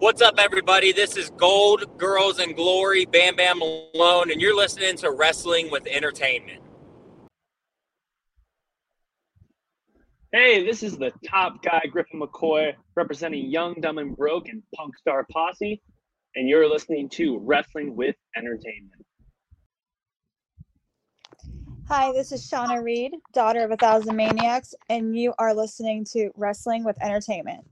What's up, everybody? This is Gold Girls and Glory, Bam Bam Malone, and you're listening to Wrestling with Entertainment. Hey, this is the top guy, Griffin McCoy, representing Young, Dumb, and Broke and Punk Star Posse, and you're listening to Wrestling with Entertainment. Hi, this is Shawna Reed, daughter of a thousand maniacs, and you are listening to Wrestling with Entertainment.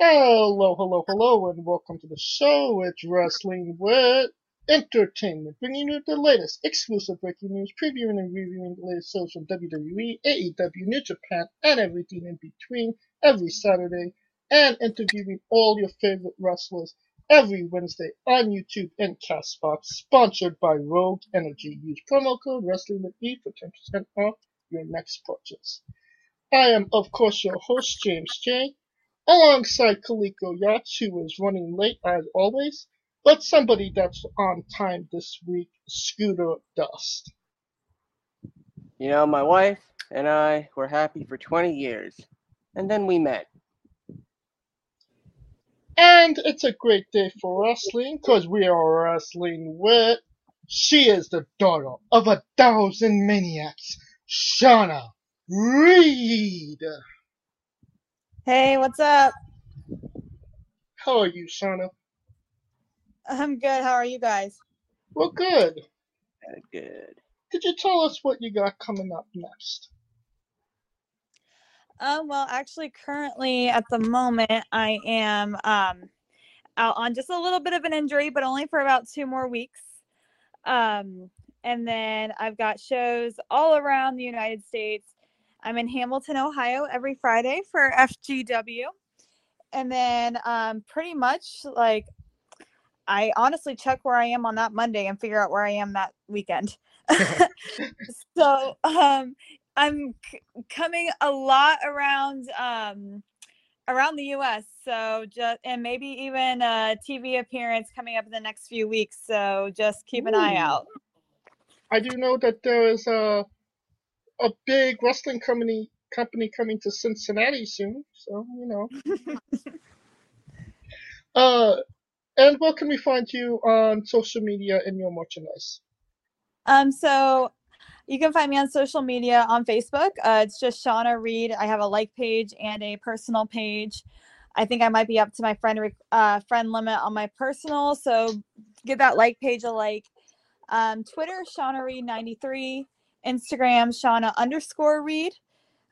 Hello, hello, hello, and welcome to the show. It's Wrestling with Entertainment, bringing you the latest exclusive breaking news, previewing and reviewing the latest shows from WWE, AEW, New Japan, and everything in between every Saturday, and interviewing all your favorite wrestlers every Wednesday on YouTube and Castbox, sponsored by Rogue Energy. Use promo code Wrestling with E for 10% off your next purchase. I am, of course, your host, James J alongside Kaliko Yachts, who is running late as always, but somebody that's on time this week, Scooter Dust. You know, my wife and I were happy for 20 years, and then we met. And it's a great day for wrestling, because we are wrestling with. She is the daughter of a thousand maniacs, Shawna Reed. Hey, what's up? How are you, Shawna? I'm good. How are you guys? Well, good. Good, good. Could you tell us what you got coming up next? Um, well, actually, currently at the moment, I am um, out on just a little bit of an injury, but only for about two more weeks. Um, and then I've got shows all around the United States. I'm in Hamilton, Ohio every Friday for FGW. And then um, pretty much like I honestly check where I am on that Monday and figure out where I am that weekend. so um, I'm c- coming a lot around um, around the U.S. So just and maybe even a TV appearance coming up in the next few weeks. So just keep an eye out. I do know that there is a a big wrestling company company coming to Cincinnati soon, so you know. uh, and where can we find you on social media and your merchandise? Um, so you can find me on social media on Facebook. Uh, it's just Shawna Reed. I have a like page and a personal page. I think I might be up to my friend uh, friend limit on my personal, so give that like page a like. Um, Twitter Shawna Reed ninety three, Instagram Shawna underscore Reed.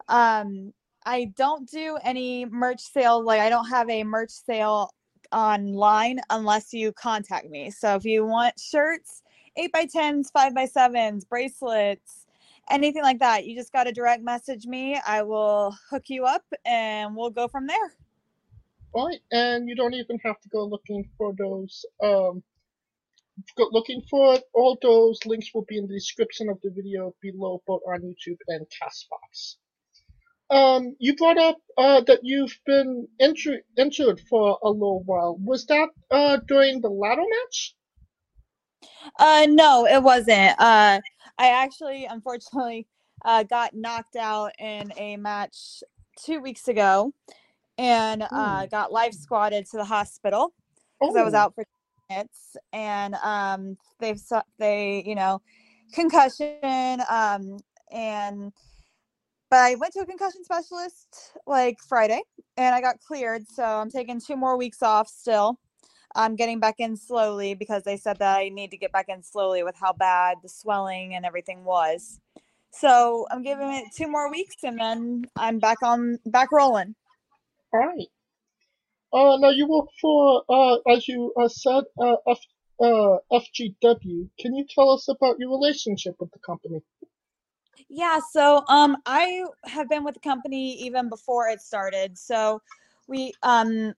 Um, I don't do any merch sale. Like I don't have a merch sale online unless you contact me. So if you want shirts, eight by tens, five by sevens, bracelets, anything like that, you just got to direct message me. I will hook you up and we'll go from there. Right, and you don't even have to go looking for those. Um, looking for it. All those links will be in the description of the video below, both on YouTube and Castbox. Um, you brought up uh, that you've been injured injured for a little while. Was that uh, during the ladder match? Uh, no, it wasn't. Uh, I actually, unfortunately, uh, got knocked out in a match two weeks ago, and uh, got life squatted to the hospital because I was Oh. out for minutes, and um, they've they you know concussion um, and but I went to a concussion specialist like Friday, and I got cleared, so I'm taking two more weeks off still. I'm getting back in slowly because they said that I need to get back in slowly with how bad the swelling and everything was. So I'm giving it two more weeks and then I'm back on back rolling. Right. Uh, now you work for, uh, as you uh, said, uh, F, uh, FGW. Can you tell us about your relationship with the company? Yeah, so um I have been with the company even before it started. So we um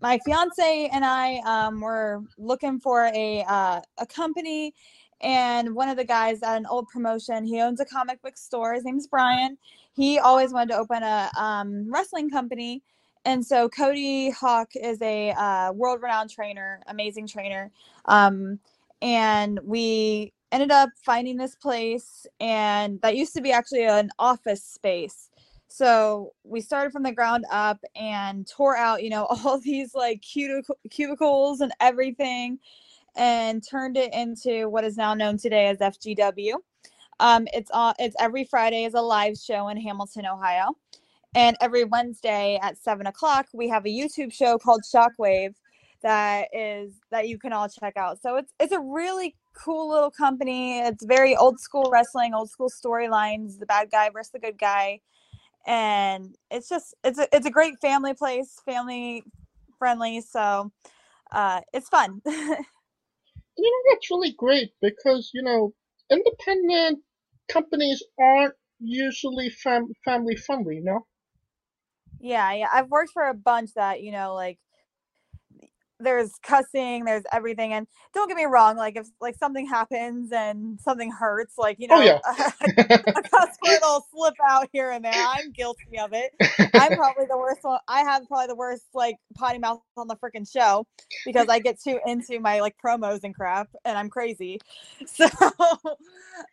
my fiance and I um were looking for a uh, a company and one of the guys at an old promotion, he owns a comic book store. His name's Brian. He always wanted to open a um, wrestling company. And so Cody Hawk is a uh, world renowned trainer, amazing trainer. Um, and we ended up finding this place and that used to be actually an office space So we started from the ground up and tore out, you know, all these like cubic- cubicles and everything and turned it into what is now known today as FGW. Um, it's uh, it's every Friday is a live show in Hamilton, Ohio, and every Wednesday at seven o'clock we have a YouTube show called Shockwave that is that you can all check out. So it's it's a really cool little company. It's very old school wrestling, old school storylines, the bad guy versus the good guy. And it's just it's a it's a great family place, family friendly. So uh it's fun. you know that's really great because you know independent companies aren't usually fam- family friendly, you know. Yeah, yeah. I've worked for a bunch that, you know, like there's cussing, there's everything. And don't get me wrong, like if like something happens and something hurts, like you know, Oh yeah. a cuss word will slip out here and there. I'm guilty of it. I'm probably the worst one. I have probably the worst like potty mouth on the freaking show because I get too into my like promos and crap, and I'm crazy. So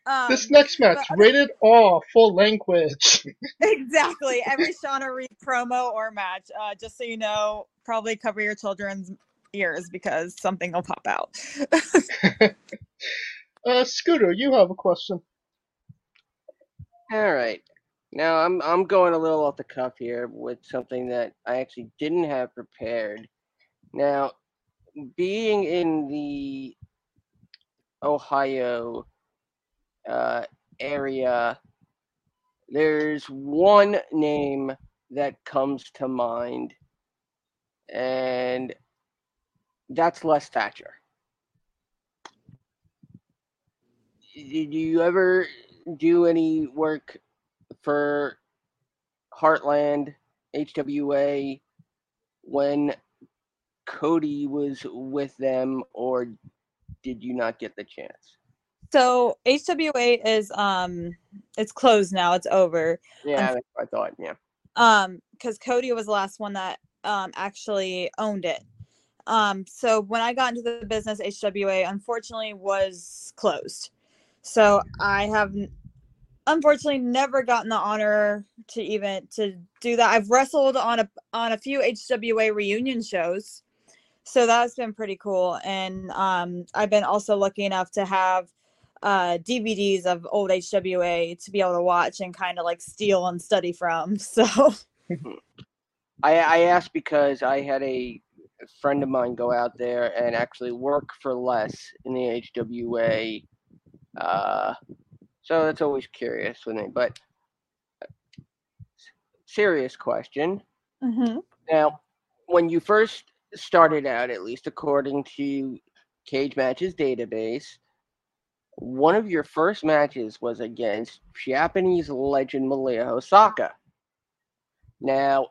um, this next match, but- rated R, full language. exactly every Shawna Reed promo or match. Uh, just so you know, probably cover your children's ears because something will pop out. Uh, Scooter, you have a question. All right. Now I'm I'm going a little off the cuff here with something that I actually didn't have prepared. Now, being in the Ohio uh, area, there's one name that comes to mind, and that's Les Thatcher. Did you ever do any work for Heartland HWA when Cody was with them, or did you not get the chance? So HWA is um it's closed now. It's over. Yeah, that's what I thought. Yeah. Um because Cody was the last one that um actually owned it. Um so when I got into the business, HWA unfortunately was closed. So I have unfortunately never gotten the honor to even to do that. I've wrestled on a on a few HWA reunion shows. So that's been pretty cool. And um I've been also lucky enough to have uh DVDs of old HWA to be able to watch and kind of like steal and study from. So I, I asked because I had a friend of mine go out there and actually work for Les in the HWA. Uh, so that's always curious with me. But uh, serious question. Mhm. Now, when you first started out, at least according to Cagematch's database, one of your first matches was against Japanese legend Malia Hosaka. Now,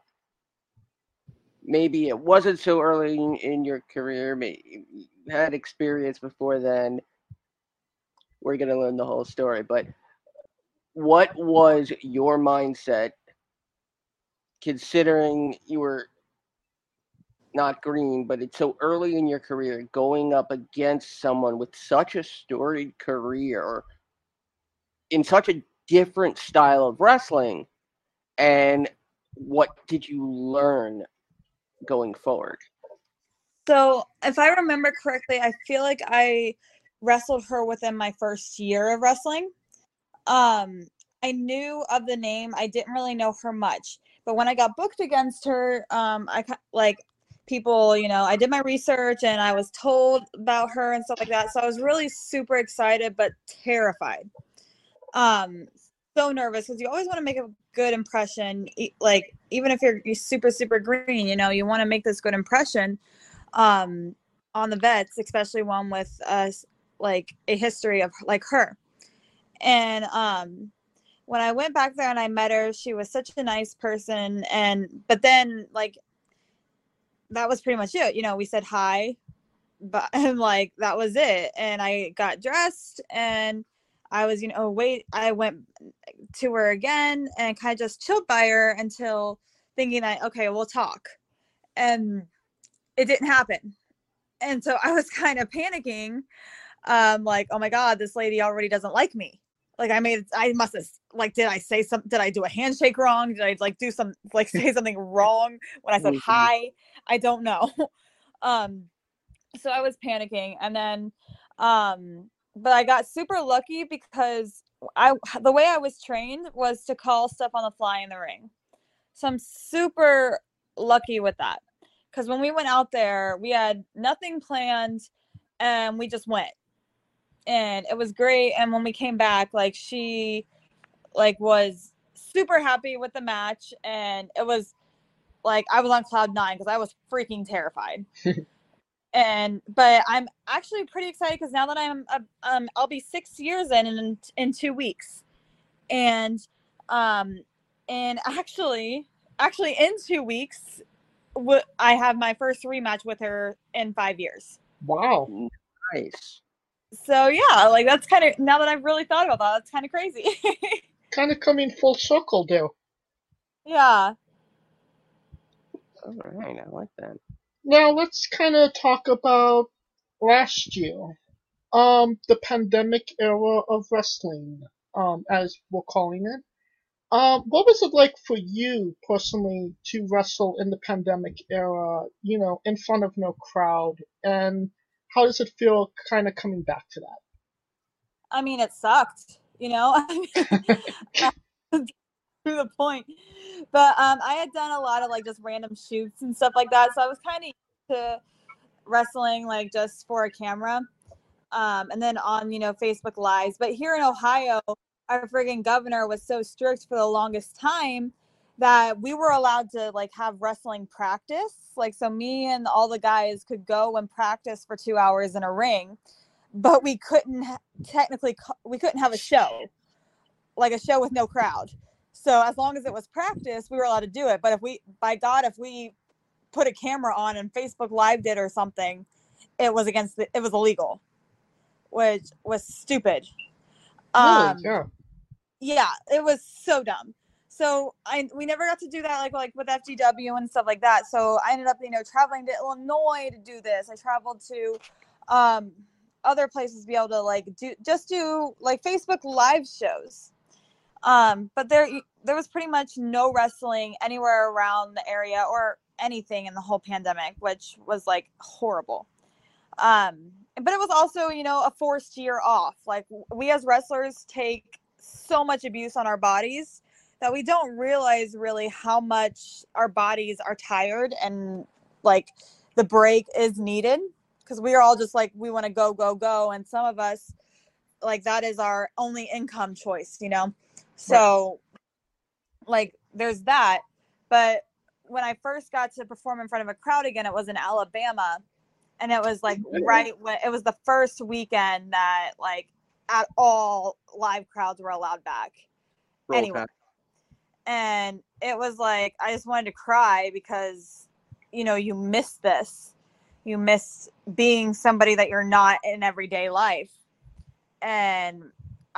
maybe it wasn't so early in, your career, maybe you had experience before then. We're going to learn the whole story, but what was your mindset considering you were not green, but it's so early in your career going up against someone with such a storied career in such a different style of wrestling and what did you learn going forward So, if I remember correctly, I feel like I wrestled her within my first year of wrestling. Um, I knew of the name. I didn't really know her much, but when I got booked against her, um, I like people, you know, I did my research and I was told about her and stuff like that. So I was really super excited but terrified. Um, so nervous because you always want to make a good impression. Like even if you're, you're super super green, you know, you want to make this good impression um on the vets especially one with us like a history of like her and um when i went back there and i met her she was such a nice person and but then like that was pretty much it you know we said hi but and like that was it and i got dressed and i was you know wait i went to her again and kind of just chilled by her until thinking that okay we'll talk and it didn't happen and so i was kind of panicking um like oh my god this lady already doesn't like me like i made i must have like did I say some did I do a handshake wrong? Did I like do some like say something wrong when I said Mhm. hi? I don't know. um so I was panicking and then um but I got super lucky because I the way I was trained was to call stuff on the fly in the ring. So I'm super lucky with that. Cuz when we went out there, we had nothing planned and we just went. And it was great and when we came back like she like was super happy with the match and it was like I was on cloud 9 cuz I was freaking terrified. and but I'm actually pretty excited cuz now that I'm uh, um I'll be 6 years in in in 2 weeks. And um and actually actually in 2 weeks w- I have my first rematch with her in 5 years. Wow. Nice. So yeah, like that's kind of now that I've really thought about that, that's kind of crazy. Kind of coming full circle there. yeah. All right, I like that. Now let's kind of talk about last year. Um, the pandemic era of wrestling, um, as we're calling it. Um, what was it like for you personally to wrestle in the pandemic era, you know, in front of no crowd? And how does it feel kind of coming back to that? I mean, it sucked, you know, to the point. But um, I had done a lot of like just random shoots and stuff like that, so I was kind of to wrestling like just for a camera, um, and then on you know Facebook Lives. But here in Ohio, our friggin' governor was so strict for the longest time that we were allowed to like have wrestling practice. Like so, me and all the guys could go and practice for two hours in a ring but we couldn't technically we couldn't have a show like a show with no crowd so as long as it was practice we were allowed to do it. But if we by god if we put a camera on and facebook live did or something it was against the, it was illegal which was stupid. Um really? Yeah. yeah it was so dumb. So i we never got to do that like like with fgw and stuff like that. So i ended up you know traveling to illinois to do this. I traveled to um other places to be able to like do just do like facebook live shows um but there there was pretty much no wrestling anywhere around the area or anything in the whole pandemic which was like horrible. Um but it was also you know a forced year off. Like we as wrestlers take so much abuse on our bodies that we don't realize really how much our bodies are tired and like the break is needed. Because we are all just like we want to go go go and some of us like that is our only income choice you know so like there's that but when i first got to perform in front of a crowd again it was in alabama and it was like right when it was the first weekend that like at all live crowds were allowed back. Roll Anyway. back. and it was like i just wanted to cry because you know you miss this. You miss being somebody that you're not in everyday life. And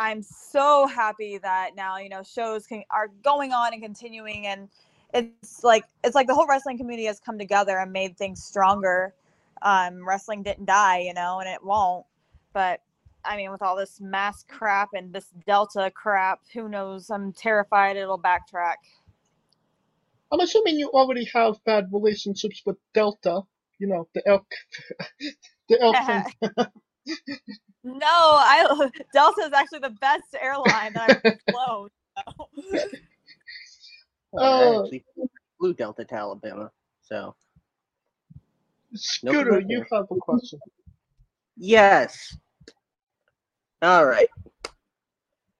i'm so happy that now you know shows can are going on and continuing and it's like it's like the whole wrestling community has come together and made things stronger. Um wrestling didn't die you know and it won't. But i mean with all this mask crap and this delta crap who knows? I'm terrified it'll backtrack. I'm assuming you already have bad relationships with Delta, you know, the elk, the elk no i delta is actually the best airline that i've flown so. Well, I Oh. actually flew Delta to Alabama. So Scooter. Nope. You have a question. yes. All right.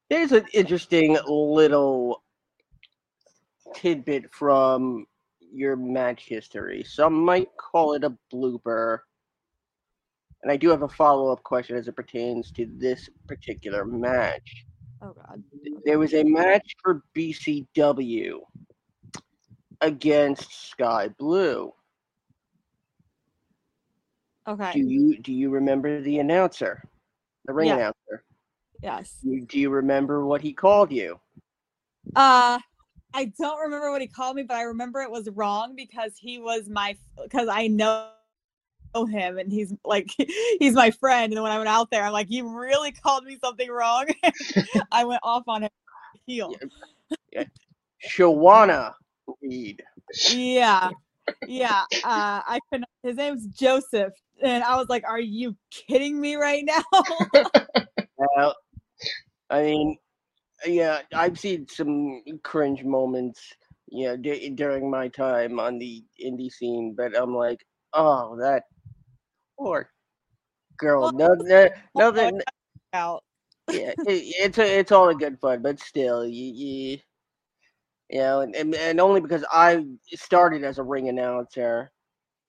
Here's an interesting little tidbit from your match history. Some might call it a blooper. And I do have a follow up question as it pertains to this particular match. oh god There was a match for BCW against Sky Blue. okay Do you do you remember the announcer, the ring Yeah. announcer? yes Do you remember what he called you? Uh I don't remember what he called me, but I remember it was wrong because he was my because I know him and he's like he's my friend. And when I went out there, I'm like, you really called me something wrong. I went off on him. heel. Shawana Reed. Yeah. Yeah. Uh, I couldn't, his name's Joseph. And I was like, are you kidding me right now? Well, I mean, yeah, I've seen some cringe moments, you know, d- during my time on the indie scene, but I'm like, oh, that poor girl. No, no, nothing. Out. Yeah, it, it's a, it's all a good fun, but still, you, you, you know, and, and and only because I started as a ring announcer,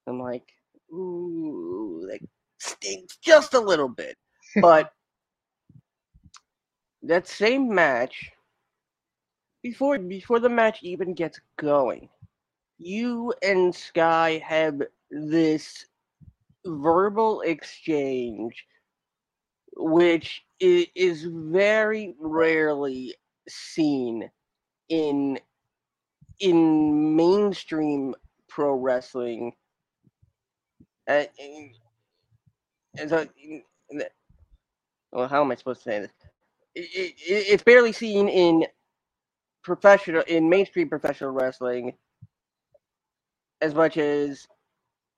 I'm like, ooh, that stinks just a little bit, but that same match before before the match even gets going you and sky have this verbal exchange which is very rarely seen in in mainstream pro wrestling uh, and, so, well, how am I supposed to say this? it, it, it's barely seen in professional in mainstream professional wrestling as much as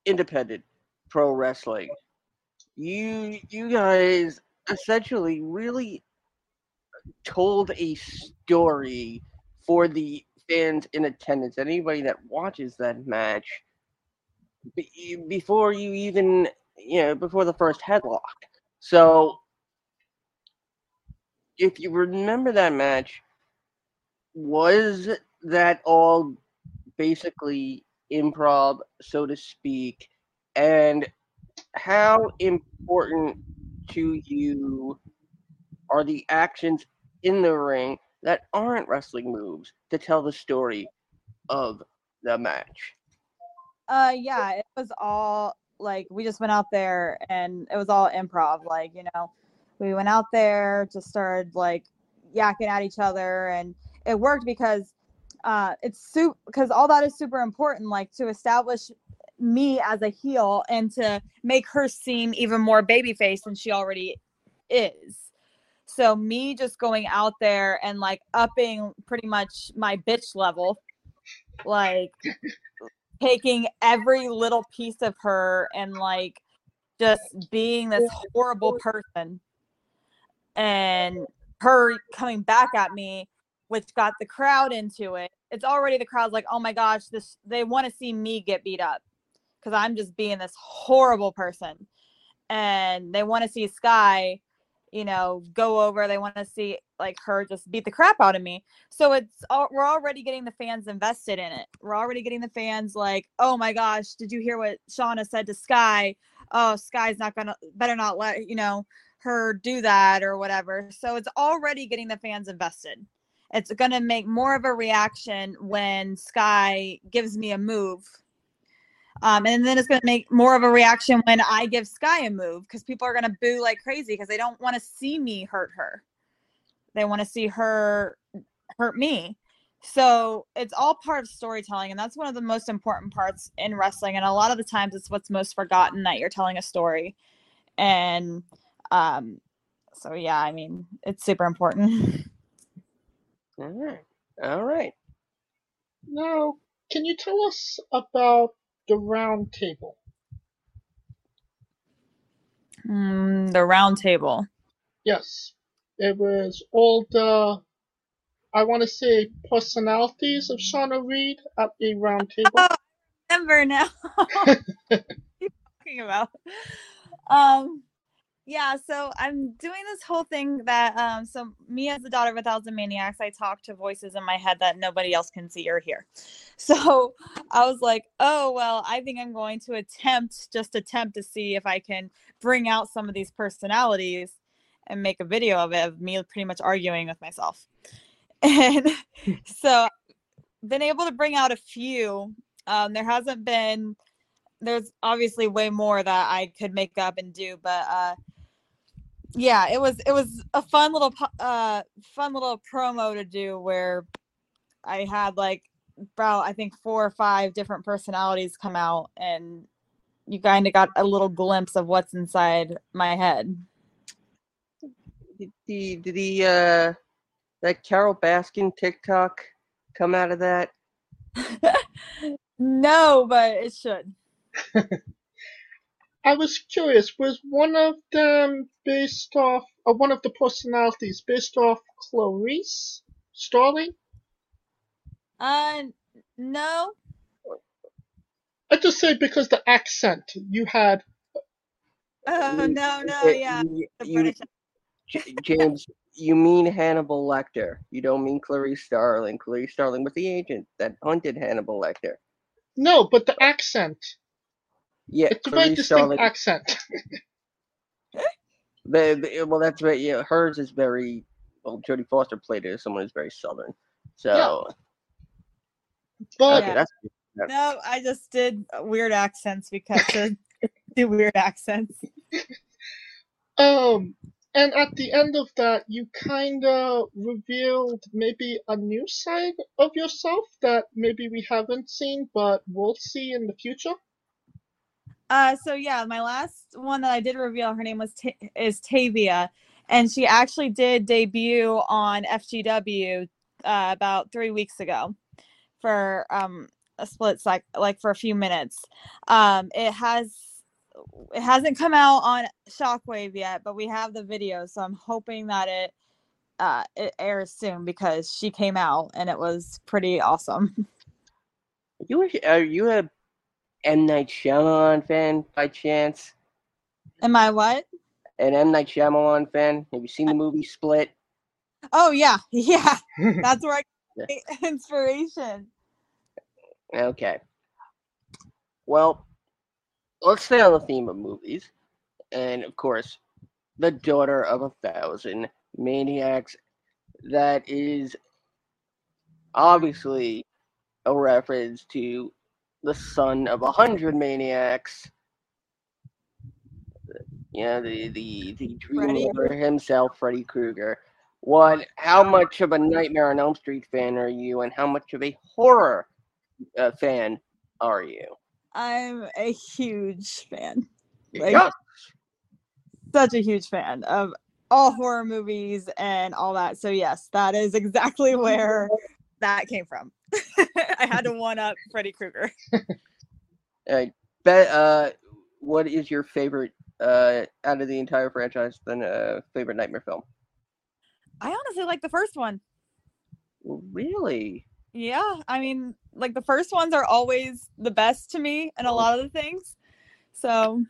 independent pro wrestling. You you guys essentially really told a story for the fans in attendance, anybody that watches that match before you even you know before the first headlock. So if you remember that match, was that all basically improv, so to speak? And how important to you are the actions in the ring that aren't wrestling moves to tell the story of the match? Uh, yeah, it was all like we just went out there and it was all improv. Like, you know, we went out there, just started like yakking at each other, and it worked because uh, it's super because all that is super important. Like to establish me as a heel and to make her seem even more babyface than she already is. So me just going out there and like upping pretty much my bitch level, like taking every little piece of her and like just being this horrible person and her coming back at me which got the crowd into it it's already the crowd's like oh my gosh this they want to see me get beat up because i'm just being this horrible person. And they want to see sky you know go over they want to see like her just beat the crap out of me. So it's all, we're already getting the fans invested in it. We're already getting the fans like oh my gosh did you hear what shawna said to sky? Oh sky's not gonna better not let you know her do that or whatever. So it's already getting the fans invested. It's to make more of a reaction when sky gives me a move um, and then it's going to make more of a reaction when i give sky a move because people are going to boo like crazy because they don't want to see me hurt her they want to see her hurt me so it's all part of storytelling and that's one of the most important parts in wrestling and a lot of the times it's what's most forgotten that you're telling a story and um so yeah i mean it's super important All right. All right. Now, can you tell us about the round table? mm, the round table Yes, it was all the, I want to say, personalities of Shawna Reed at the round table. Oh, remember now what are you talking about um yeah so i'm doing this whole thing that um so me as the daughter of a thousand maniacs i talk to voices in my head that nobody else can see or hear. So i was like oh well i think i'm going to attempt just attempt to see if i can bring out some of these personalities and make a video of it of me pretty much arguing with myself. And so been able to bring out a few. Um there hasn't been there's obviously way more that i could make up and do but uh yeah it was it was a fun little uh fun little promo to do where i had like about i think four or five different personalities come out and you kind of got a little glimpse of what's inside my head Did the did the uh that Carole Baskin TikTok come out of that? no, but it should. I was curious, was one of them based off, or one of the personalities based off Clarice Starling? Uh, no. I just say because the accent you had. Oh You- no, no, uh, yeah. you- The you- James, you mean Hannibal Lecter. You don't mean Clarice Starling. Clarice Starling was the agent that hunted Hannibal Lecter. No, but the accent. Yeah, It's a very Clarice distinct Starling. accent. The, the- well, that's right. Yeah, hers is very. Well, Jodie Foster played it as someone who's very southern. So But okay, Yeah. that's No, I just did weird accents because to do weird accents. Um, and at the end of that, you kind of revealed maybe a new side of yourself that maybe we haven't seen, but we'll see in the future. Uh, so yeah, my last one that I did reveal, her name was Ta is Tavia, and she actually did debut on FGW uh, about three weeks ago for um a split sec, like for a few minutes. Um, it has it hasn't come out on Shockwave yet, but we have the video, so I'm hoping that it uh it airs soon because she came out and it was pretty awesome. you. a- Are you a M Night Shyamalan fan by chance? Am I what? An M Night Shyamalan fan? Have you seen the movie Split? Oh yeah, yeah. That's where I Yeah. get inspiration. Okay. Well, let's stay on the theme of movies. And of course, The Daughter of a Thousand Maniacs. That is obviously a reference to the son of a hundred maniacs. Yeah, the the the dream himself, Freddy Krueger. What? How much of a Nightmare on Elm Street fan are you, and how much of a horror uh, fan are you? I'm a huge fan, Like- Yeah. such a huge fan of all horror movies and all that. So yes, that is exactly where that came from. I had to one up Freddy Krueger. Uh, bet, uh, what is your favorite uh, out of the entire franchise? Then uh, favorite nightmare film? I honestly like the first one. Really? Yeah, I mean, like the first ones are always the best to me and a lot of the things. So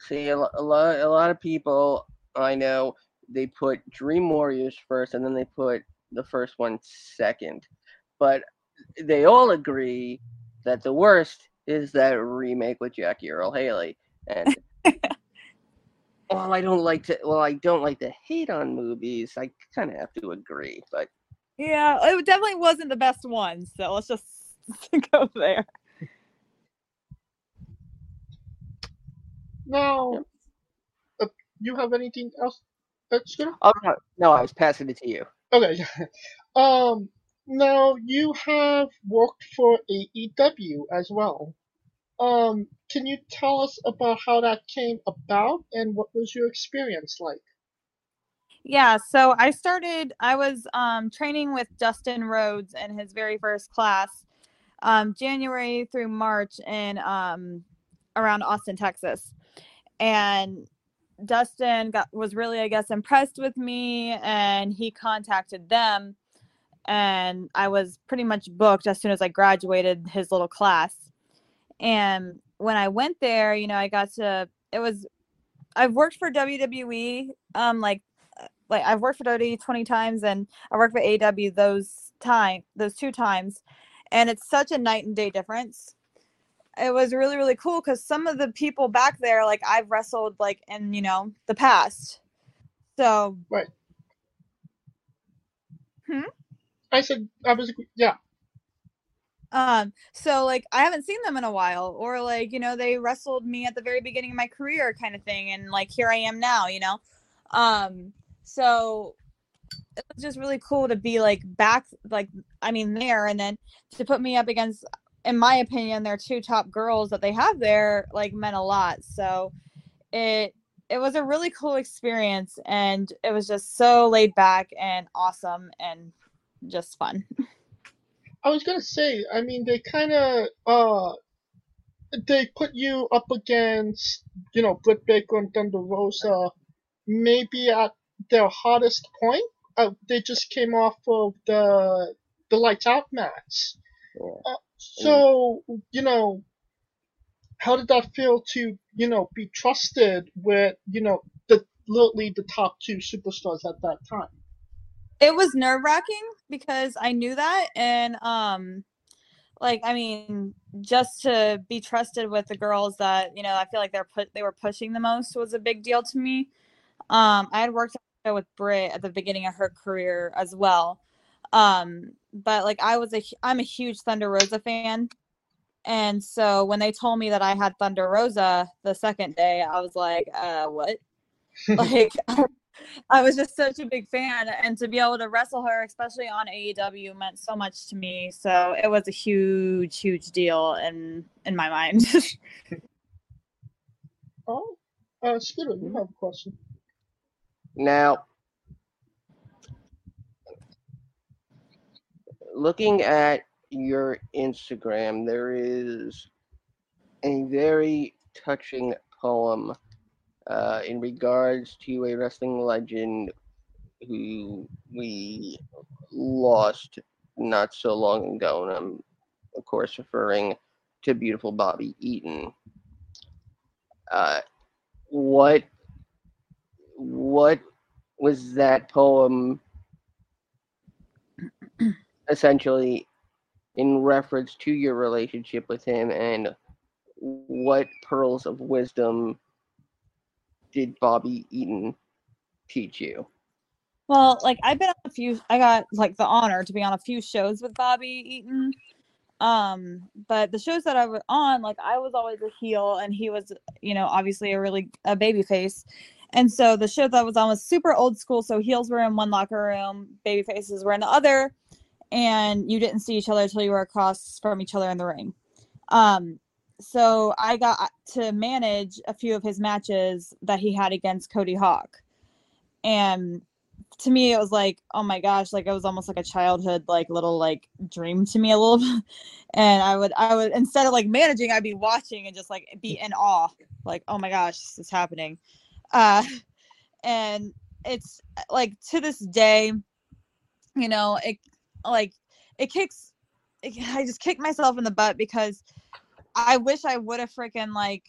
See, a, a lot, a lot of people I know they put Dream Warriors first, and then they put the first one second. But they all agree that the worst is that remake with Jackie Earle Haley. And while I don't like to, well, I don't like to hate on movies. I kind of have to agree. But yeah, it definitely wasn't the best one. So let's just go there. now, uh, you have anything else, uh, Scooter? oh no, no, I was passing it to you. Okay. Um. Now you have worked for AEW as well. Um. Can you tell us about how that came about and what was your experience like? Yeah, so I started I was um training with Dustin Rhodes in his very first class um January through March in um around Austin, Texas. And Dustin got was really I guess impressed with me and he contacted them and I was pretty much booked as soon as I graduated his little class. And when I went there, you know, I got to it was I've worked for WWE um like like I've worked for WWE 20 times and I worked for AEW those time those two times and it's such a night and day difference. It was really really cool cuz some of the people back there like I've wrestled like in, you know, the past. So, I said I was yeah. um so like I haven't seen them in a while or like, you know, they wrestled me at the very beginning of my career kind of thing and like here I am now, you know. Um so it was just really cool to be like back like i mean there and then to put me up against in my opinion their two top girls that they have there like meant a lot so it it was a really cool experience and it was just so laid back and awesome and just fun. I was gonna say, I mean, they kind of uh, they put you up against, you know, Britt Baker and Thunder Rosa, maybe at their hottest point. Uh, they just came off of the the lights out match. Uh, so you know, how did that feel to you know be trusted with you know the literally the top two superstars at that time? It was nerve wracking because I knew that, and um, like I mean, just to be trusted with the girls that you know I feel like they're put they were pushing the most was a big deal to me. Um, I had worked with Britt at the beginning of her career as well. Um, but like I was a I'm a huge Thunder Rosa fan. And so when they told me that I had Thunder Rosa the second day, I was like, uh, what? like I was just such a big fan and to be able to wrestle her, especially on AEW, meant so much to me. So it was a huge, huge deal in in my mind. oh, uh, Scooter, you have a question. Now, looking at your Instagram, there is a very touching poem uh, in regards to a wrestling legend who we lost not so long ago. And I'm, of course, referring to beautiful Bobby Eaton. Uh, what what was that poem essentially in reference to your relationship with him and what pearls of wisdom did Bobby Eaton teach you? Well, like I've been on a few I got like the honor to be on a few shows with Bobby Eaton. Um, but the shows that I was on, like I was always a heel and he was, you know, obviously a really a baby face. And so the show that I was on was super old school. So heels were in one locker room, baby faces were in the other, and you didn't see each other until you were across from each other in the ring. Um, so I got to manage a few of his matches that he had against Cody Hawk. And to me it was like, oh my gosh, like it was almost like a childhood like little like dream to me a little. And I would I would instead of like managing, I'd be watching and just like be in awe. Like, oh my gosh, this is happening. Uh and it's like to this day, you know, it like it kicks it, I just kick myself in the butt because I wish I would have freaking like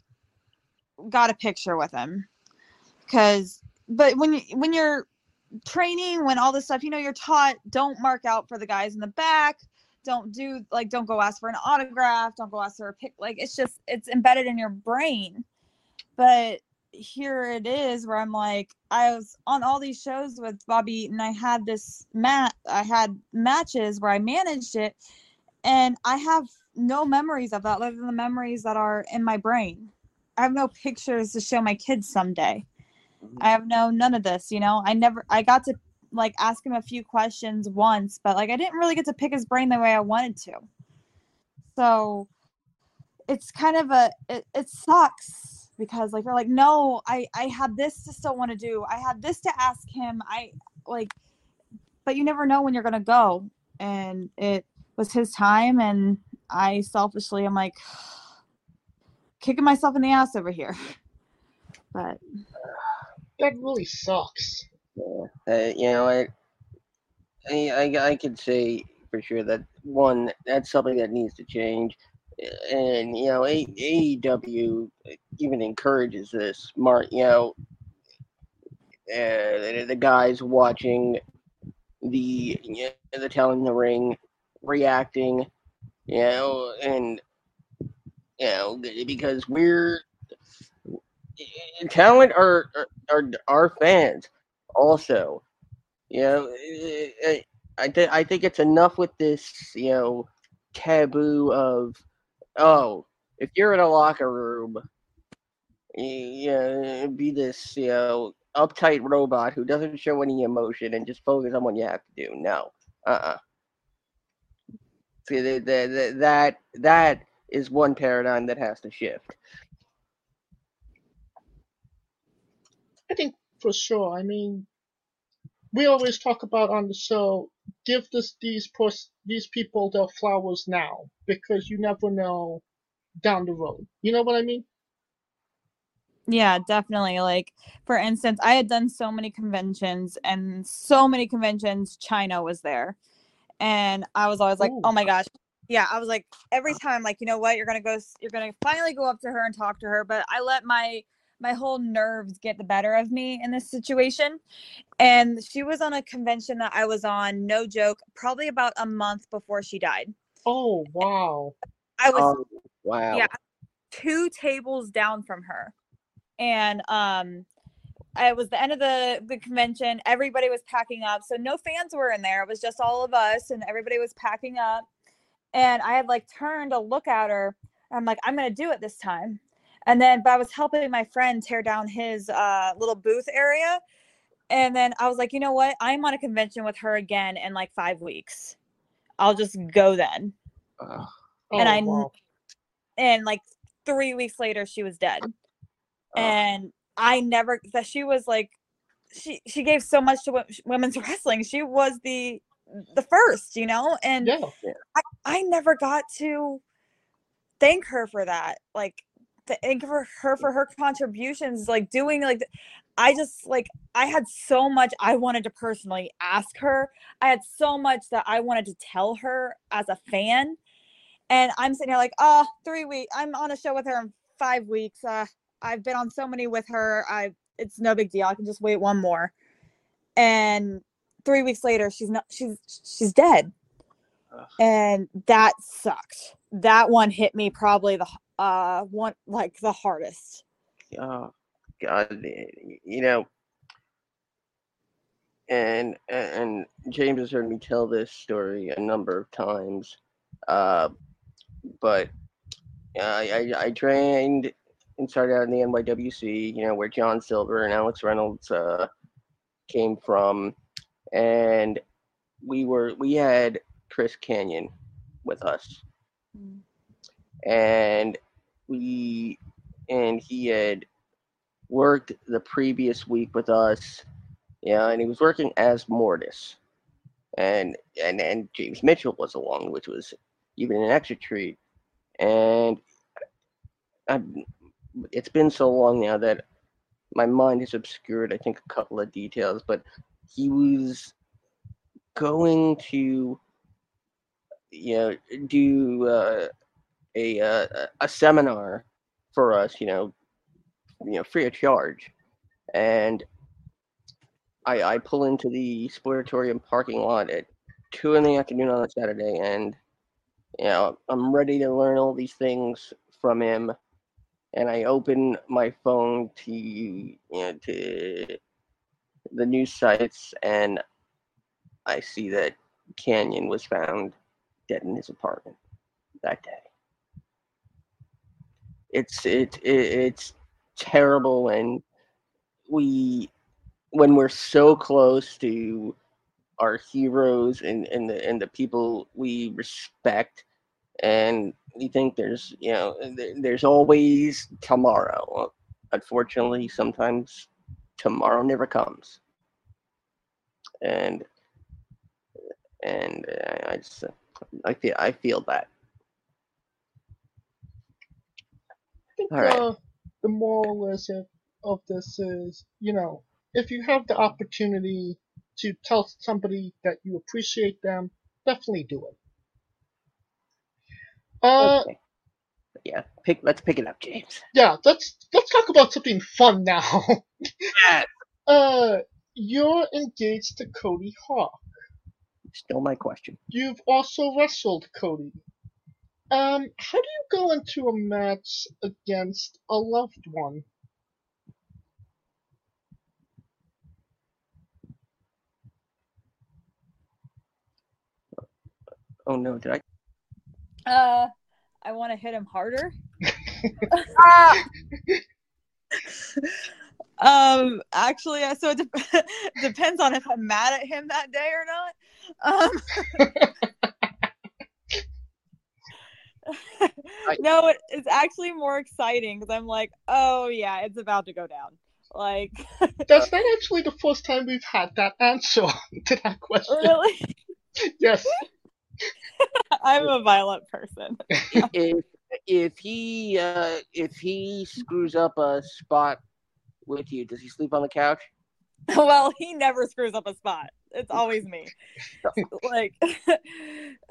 got a picture with him. Cause but when you when you're training, when all this stuff, you know, you're taught don't mark out for the guys in the back, don't do like don't go ask for an autograph, don't go ask for a pic like it's just it's embedded in your brain. But here it is where I'm like, I was on all these shows with Bobby and I had this mat I had matches where I managed it and I have no memories of that other than the memories that are in my brain. I have no pictures to show my kids someday. I have no none of this, you know. I never I got to like ask him a few questions once, but like I didn't really get to pick his brain the way I wanted to. So it's kind of a it, it sucks because like you're like no I I have this to still want to do. I have this to ask him. I like but you never know when you're to go and it was his time and I selfishly am like kicking myself in the ass over here. But That really sucks. Yeah. Uh, you know, I, I, I, I could say for sure that one, that's something that needs to change. And, you know, A- AEW even encourages this. Mark, you know, uh, the guys watching the you know, the talent in the ring reacting, you know, and you know because we're talent are are our fans also. You know, I I, th- I think it's enough with this you know taboo of oh if you're in a locker room, yeah, be this you know uptight robot who doesn't show any emotion and just focus on what you have to do. No, uh, uh See, the, the, the, that that is one paradigm that has to shift. I think for sure. I mean, we always talk about on the show, give this these pers- these people their flowers now because you never know down the road. You know what I mean? Yeah, definitely. Like, for instance, I had done so many conventions, and so many conventions, Chyna was there. And I was always like, Ooh. oh my gosh. Yeah, I was like, every time, like, you know what? You're going to go, you're going to finally go up to her and talk to her. But I let my, my whole nerves get the better of me in this situation. And she was on a convention that I was on, no joke, probably about a month before she died. Oh wow! I was Oh, wow. yeah two tables down from her and um it was the end of the the convention. Everybody was packing up. So no fans were in there. It was just all of us and everybody was packing up. And i had like turned to look at her. I'm like i'm gonna do it this time. And then but i was helping my friend tear down his uh little booth area. And then i was like you know what? I'm on a convention with her again in like five weeks. I'll just go then. Ugh. Oh, And I wow. and like three weeks later she was dead. Ugh. and i never that she was like she she gave so much to women's wrestling. She was the the first you know? And yeah. I, I never got to thank her for that like thank for her for her contributions like doing like i just like i had so much i wanted to personally ask her. I had so much that i wanted to tell her as a fan. And i'm sitting here like oh three weeks i'm on a show with her in five weeks. Uh i've been on so many with her i it's no big deal i can just wait one more. And three weeks later she's not she's she's dead. Ugh. and that sucked. That one hit me probably the uh one like the hardest. Oh God, you know, and and James has heard me tell this story a number of times, uh, but I, I I trained and started out in the NYWC, you know, where John Silver and Alex Reynolds uh, came from, and we were we had Chris Kanyon with us, and we and he had worked the previous week with us. Yeah, and he was working as Mortis. And and and James Mitchell was along, which was even an extra treat. And I, it's been so long now that my mind has obscured, I think, a couple of details. But he was going to, you know, do uh, a uh, a seminar for us, you know, you know, free of charge. And I I pull into the sportatorium parking lot at two in the afternoon on a Saturday, and you know I'm ready to learn all these things from him. And I open my phone to you know to the news sites, and I see that Kanyon was found dead in his apartment that day. It's it, it it's terrible, and we when we're so close to our heroes and and the and the people we respect and we think there's you know there- there's always tomorrow unfortunately sometimes tomorrow never comes and and I, I just I feel I feel that I think All right. uh, the moral lesson of this is, you know, if you have the opportunity to tell somebody that you appreciate them, definitely do it. Uh, okay. yeah pick let's pick it up James yeah, let's let's talk about something fun now. Yes. uh, you're engaged to Cody Hawk. still my question You've also wrestled Cody. Um, how do you go into a match against a loved one? oh no did I uh i want to hit him harder um actually uh, so it dep- depends on if i'm mad at him that day or not um no it, it's actually more exciting because i'm like oh yeah it's about to go down Like, That's not actually the first time we've had that answer to that question. really? Yes. I'm a violent person. if if he uh, if he screws up a spot with you, does he sleep on the couch? well, he never screws up a spot. It's always me. like,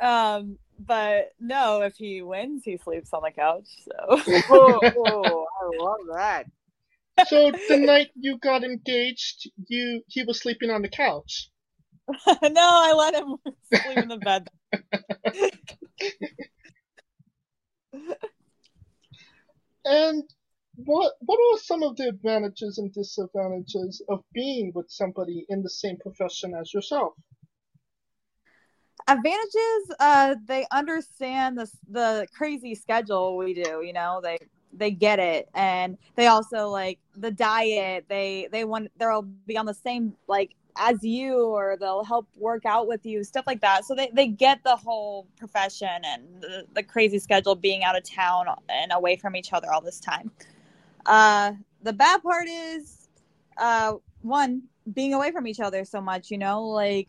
um, but no, if he wins, he sleeps on the couch. So oh, I love that. So the night you got engaged, you he was sleeping on the couch. no, I let him sleep in the bed. And what what are some of the advantages and disadvantages of being with somebody in the same profession as yourself? Advantages, uh, they understand the the crazy schedule we do. You know, they they get it, and they also like the diet. They they want they'll be on the same like as you or they'll help work out with you stuff like that. So they, they get the whole profession and the, the crazy schedule being out of town and away from each other all this time. Uh the bad part is uh one being away from each other so much you know like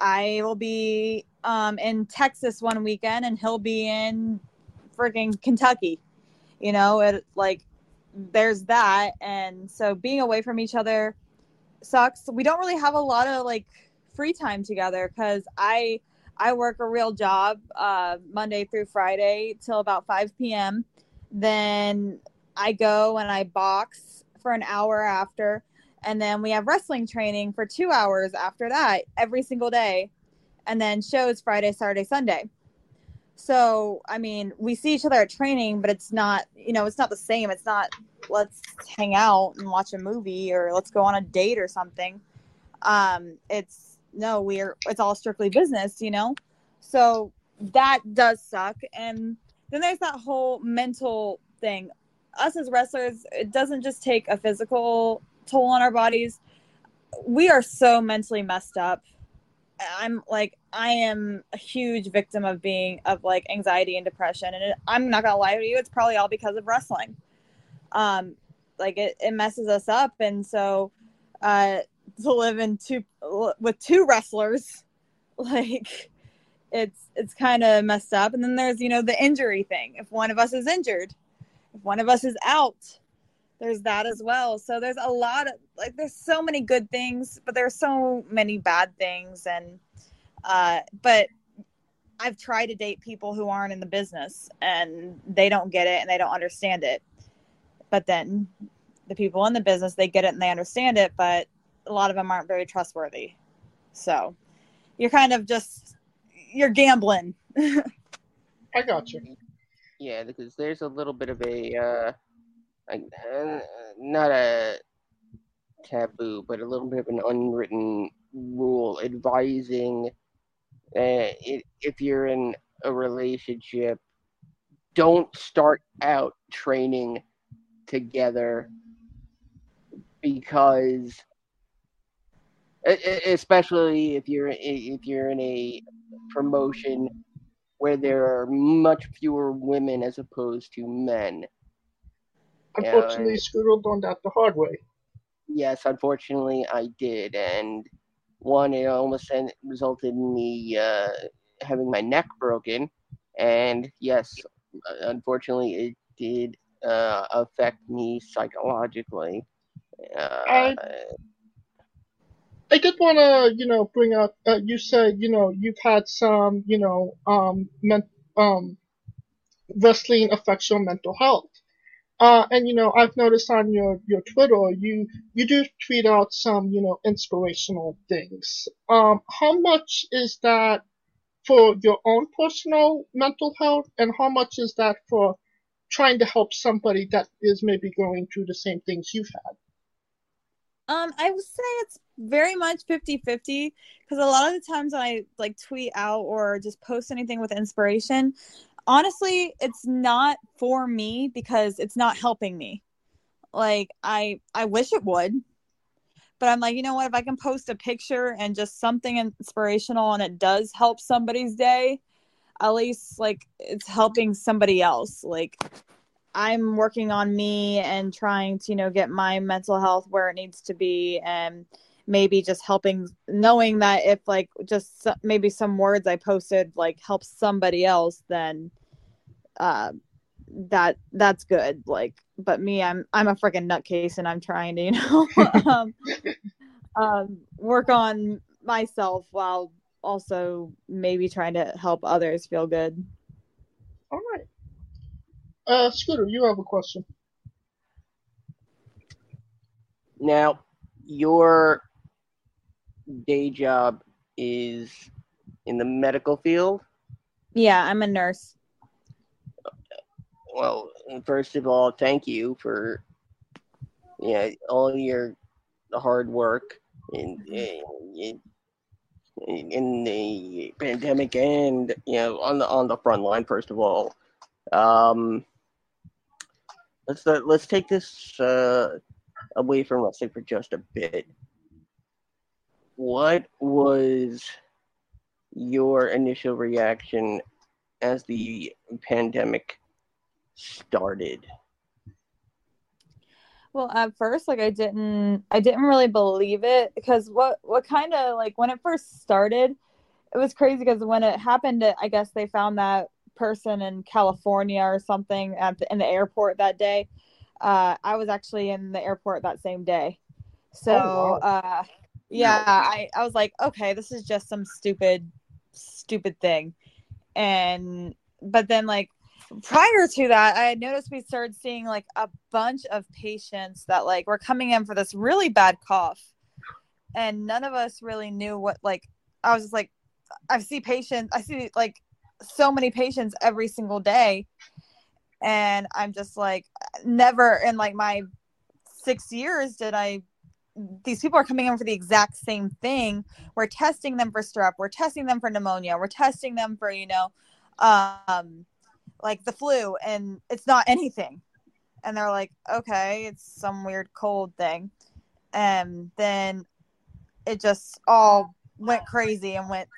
i will be um in texas one weekend and he'll be in freaking kentucky you know it like there's that. And so being away from each other sucks. We don't really have a lot of like free time together because I I work a real job uh, Monday through Friday till about 5 p.m. Then I go and I box for an hour after, and then we have wrestling training for two hours after that every single day, and then shows Friday, Saturday, Sunday. So I mean, we see each other at training, but it's not you know it's not the same. It's not let's hang out and watch a movie or let's go on a date or something. Um, it's no, we're it's all strictly business, you know. So that does suck. And then there's that whole mental thing. Us as wrestlers, it doesn't just take a physical toll on our bodies. We are so mentally messed up. I'm like I am a huge victim of being of like anxiety and depression, and it, I'm not gonna lie to you, it's probably all because of wrestling. Um like it, it messes us up and so uh to live in two with two wrestlers like it's it's kind of messed up. And then there's you know the injury thing. If one of us is injured if one of us is out there's that as well. So there's a lot of like there's so many good things but there's so many bad things and uh but i've tried to date people who aren't in the business and they don't get it and they don't understand it. But then the people in the business they get it and they understand it but a lot of them aren't very trustworthy. So you're kind of just you're gambling. I got you. Yeah, because there's a little bit of a uh, like, uh, not a taboo, but a little bit of an unwritten rule advising uh, i- if you're in a relationship, don't start out training together because especially if you're if you're in a promotion where there are much fewer women as opposed to men. Unfortunately, and- Scooter learned that the hard way. Yes, unfortunately, I did, and one it almost en- resulted in me uh, having my neck broken, and yes, unfortunately, it did uh, affect me psychologically. Uh, I- I did want to, you know, bring up. Uh, you said, you know, you've had some, you know, um, men- um, wrestling affects your mental health. Uh, and you know, I've noticed on your your Twitter, you you do tweet out some, you know, inspirational things. Um, how much is that for your own personal mental health, and how much is that for trying to help somebody that is maybe going through the same things you've had? Um, I would say it's very much 50 50 because a lot of the times when I like tweet out or just post anything with inspiration, honestly, it's not for me because it's not helping me. Like I I wish it would, but I'm like, you know what, if I can post a picture and just something inspirational and it does help somebody's day, at least like it's helping somebody else. Like I'm working on me and trying to, you know, get my mental health where it needs to be and maybe just helping knowing that if like just maybe some words I posted like helps somebody else then uh that that's good like but me I'm I'm a freaking nutcase and I'm trying to, you know, um, um work on myself while also maybe trying to help others feel good. All right. Uh, Scooter, you have a question. Now, your day job is in the medical field. Yeah, I'm a nurse. Well, first of all, thank you for yeah all your hard work in, in in the pandemic and you know on the on the front line first of all um let's uh, let's take this uh away from wrestling for just a bit what was your initial reaction as the pandemic started well, at first, like I didn't, I didn't really believe it because what, what kind of like when it first started, it was crazy because when it happened, I guess they found that person in California or something at the, in the airport that day. Uh, I was actually in the airport that same day, so oh, wow. uh, yeah, I, I was like, okay, this is just some stupid, stupid thing, and but then like prior to that, I had noticed we started seeing like a bunch of patients that like were coming in for this really bad cough. And none of us really knew what like I was just like I see patients I see like so many patients every single day. And I'm just like never in like my six years did I these people are coming in for the exact same thing. We're testing them for strep, we're testing them for pneumonia, we're testing them for, you know, um like the flu and it's not anything. And they're like okay it's some weird cold thing. And then it just all went crazy and went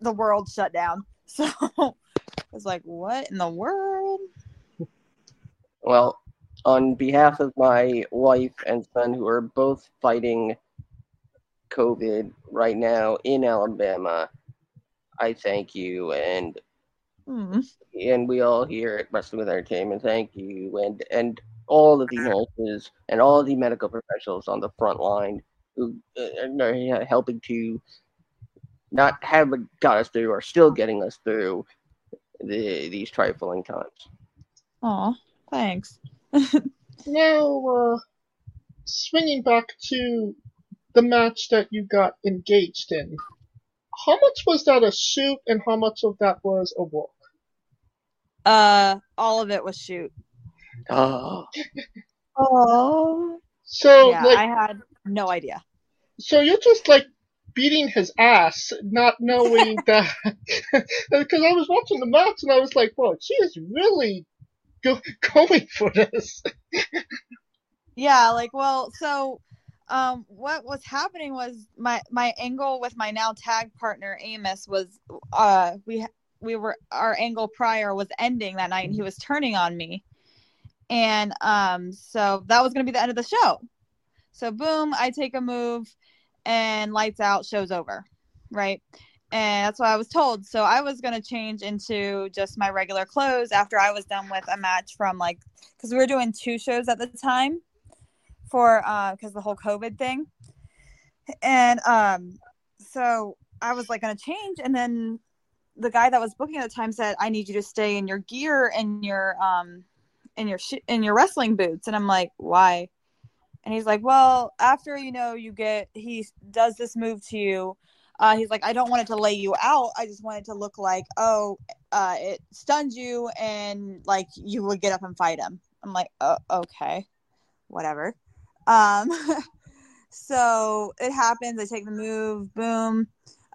the world shut down. So it's like what in the world? Well on behalf of my wife and son who are both fighting covid right now in alabama i thank you and Hmm. And we all here at Wrestling with Entertainment thank you, and and all of the nurses and all of the medical professionals on the front line who uh, are helping to not have got us through or still getting us through the, these trifling times. Aw, thanks. now, uh, swinging back to the match that you got engaged in, how much was that a shoot and how much of that was a walk? Uh, all of it was shoot. Oh. oh. So yeah, like, I had no idea. So you're just like beating his ass, not knowing that. Because I was watching the match and I was like, "Whoa, she is really go- going for this." yeah, like, well, so um, what was happening was my my angle with my now tag partner Amos was uh we we were our angle prior was ending that night and he was turning on me. And um so that was to be the end of the show. So boom i take a move and lights out shows over right and that's what i was told so i was to change into just my regular clothes after i was done with a match from like because we were doing two shows at the time for uh because the whole covid thing and um so i was like to change and then the guy that was booking at the time said, "I need you to stay in your gear and your um in your sh- in your wrestling boots." And I'm like, "Why?" And he's like, "Well, after you know you get he does this move to you, uh, he's like, I don't want it to lay you out. I just want it to look like, oh, uh, it stuns you and like you would get up and fight him." I'm like, oh, "Okay, whatever." Um, so it happens. I take the move, boom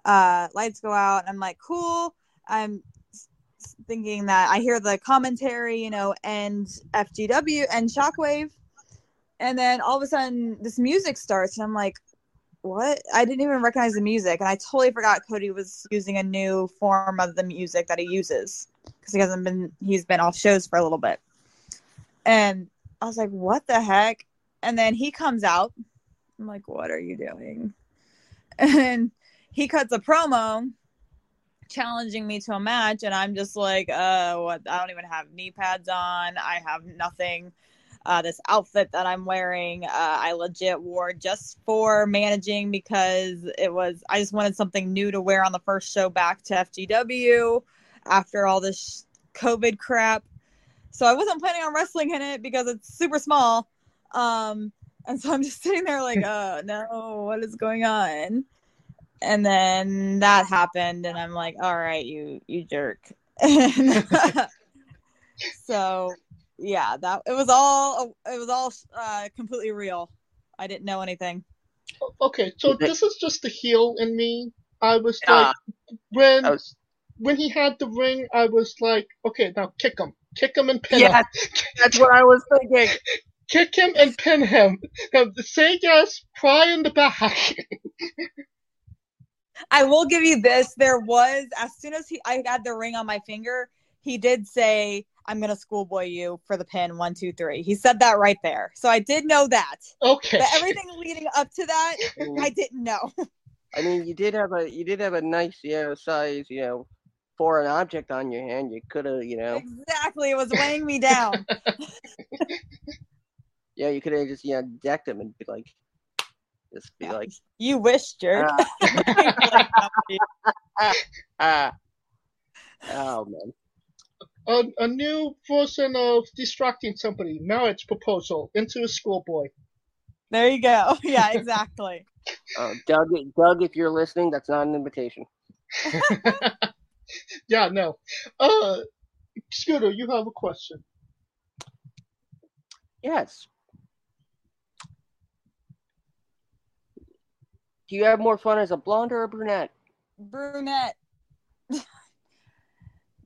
uh, lights go out. And I'm like, cool. I'm thinking that I hear the commentary, you know, and FGW and Shockwave. And then all of a sudden, this music starts, and I'm like, what? I didn't even recognize the music. And I totally forgot Cody was using a new form of the music that he uses because he hasn't been, he's been off shows for a little bit. And I was like, what the heck? And then he comes out. I'm like, what are you doing? And he cuts a promo challenging me to a match. And I'm just like, uh, what? I don't even have knee pads on. I have nothing. Uh, this outfit that I'm wearing, uh, I legit wore just for managing because it was, I just wanted something new to wear on the first show back to FGW after all this COVID crap. So I wasn't planning on wrestling in it because it's super small. Um, and so I'm just sitting there like, oh no, what is going on? And then that happened, and I'm like, all right, you you jerk. And so yeah, that it was all it was all uh, completely real. I didn't know anything. Okay, so this is just the heel in me. I was Yeah. like, when was- when he had the ring, I was like, okay, now kick him, kick him and pin Yeah, him, that's what I was thinking. kick him and pin him. Now say yes, pry in the back. I will give you this. There was as soon as he I had the ring on my finger, he did say, "I'm gonna schoolboy you for the pin." One, two, three. He said that right there, so I did know that. okay. But everything leading up to that, I didn't know. I mean, you did have a you did have a nice, you know, size, you know, foreign object on your hand. You could have, you know, exactly, it was weighing me down. yeah, you could have just, you know, decked him and be like, just be like, You wish, jerk. ah, oh man, a, a new version of distracting somebody. Marriage proposal into a schoolboy. there you go. Yeah, exactly. oh, Doug, Doug, if you're listening, that's not an invitation. yeah, no. Uh, Scooter, you have a question. Yes. Do you have more fun as a blonde or a brunette? Brunette.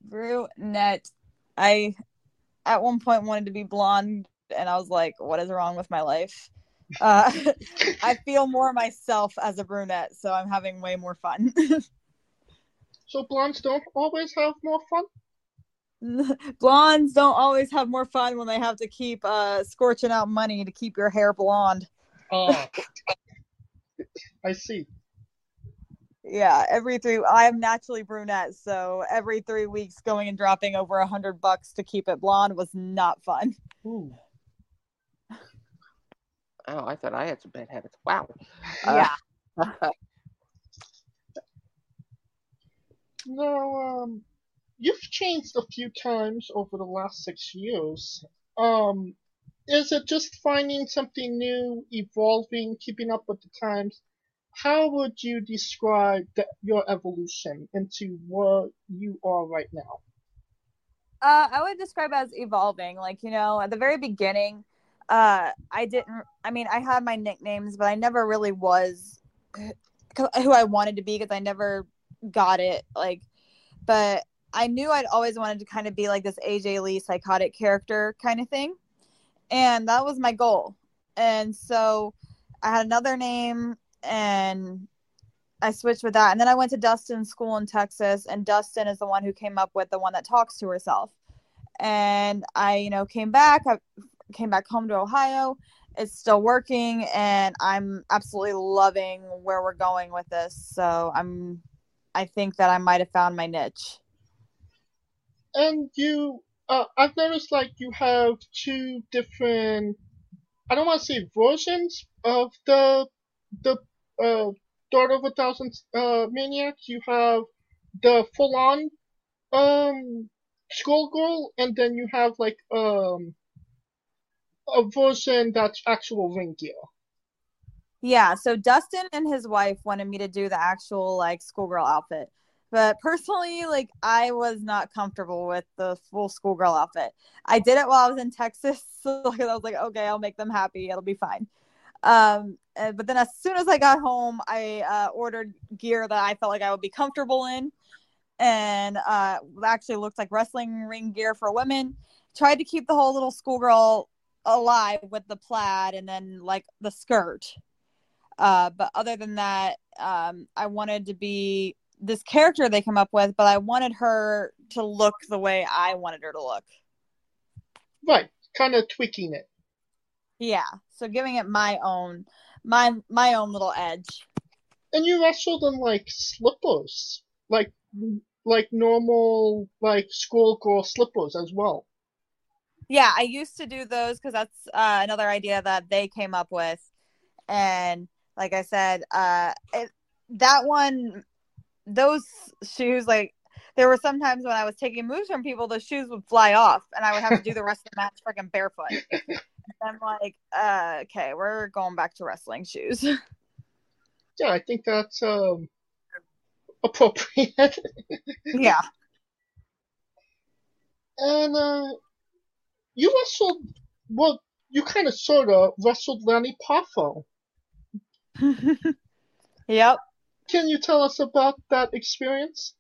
Brunette. I at one point wanted to be blonde and I was like, what is wrong with my life? Uh, I feel more myself as a brunette, so I'm having way more fun. So blondes don't always have more fun. Blondes don't always have more fun when they have to keep uh, scorching out money to keep your hair blonde. Ah, I see. Yeah, every three. I'm naturally brunette, so every three weeks going and dropping over a hundred bucks to keep it blonde was not fun. Ooh. Oh, I thought I had some bad habits. Wow. Yeah. Uh, Now, um, you've changed a few times over the last six years. Um, is it just finding something new, evolving, keeping up with the times? How would you describe the, your evolution into what you are right now? Uh, I would describe as evolving. Like, you know, at the very beginning, uh, I didn't, I mean, I had my nicknames, but I never really was who I wanted to be because I never got it. Like, but I knew I'd always wanted to kind of be like this AJ Lee psychotic character kind of thing. And that was my goal. And so I had another name and I switched with that. And then I went to Dustin's school in Texas, and Dustin is the one who came up with the one that talks to herself. And I, you know, came back, I came back home to Ohio. It's still working, and I'm absolutely loving where we're going with this. So I'm, I think that I might have found my niche. And you, uh, I've noticed like you have two different, I don't want to say versions of the, the, uh, Daughter of a Thousand, uh, Maniacs. You have the full on, um, schoolgirl, and then you have like, um, a version that's actual ring gear. Yeah, so Dustin and his wife wanted me to do the actual like schoolgirl outfit. But personally, like I was not comfortable with the full schoolgirl outfit. I did it while I was in Texas, so like, I was like, okay, I'll make them happy. It'll be fine. Um, but then as soon as I got home, I uh, ordered gear that I felt like I would be comfortable in, and uh, actually looked like wrestling ring gear for women. Tried to keep the whole little schoolgirl alive with the plaid and then like the skirt. Uh, but other than that, um, I wanted to be this character they come up with, but I wanted her to look the way I wanted her to look. Right. kind of tweaking it. Yeah. So giving it my own my my own little edge. And you wrestled in like slippers, like like normal like schoolgirl slippers as well. Yeah, I used to do those because that's uh, another idea that they came up with, and like I said, uh, it, that one, those shoes, like there were sometimes when I was taking moves from people, the shoes would fly off, and I would have to do the rest of the match freaking barefoot. I'm like, uh, okay, we're going back to wrestling shoes. Yeah, I think that's um, appropriate. yeah. And uh, you wrestled, well, you kind of sort of wrestled Lanny Poffo. yep. Can you tell us about that experience?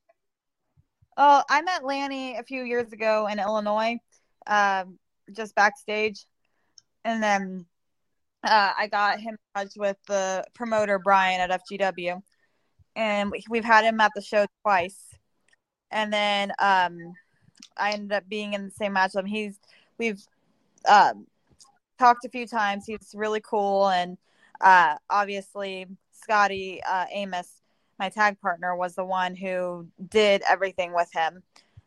Oh, I met Lanny a few years ago in Illinois, um, just backstage, and then uh, I got him in touch with the promoter Brian at FGW, and we've had him at the show twice. And then um, I ended up being in the same match with him. He's we've um, talked a few times. He's really cool, and uh, obviously Scotty uh, Amos, my tag partner, was the one who did everything with him.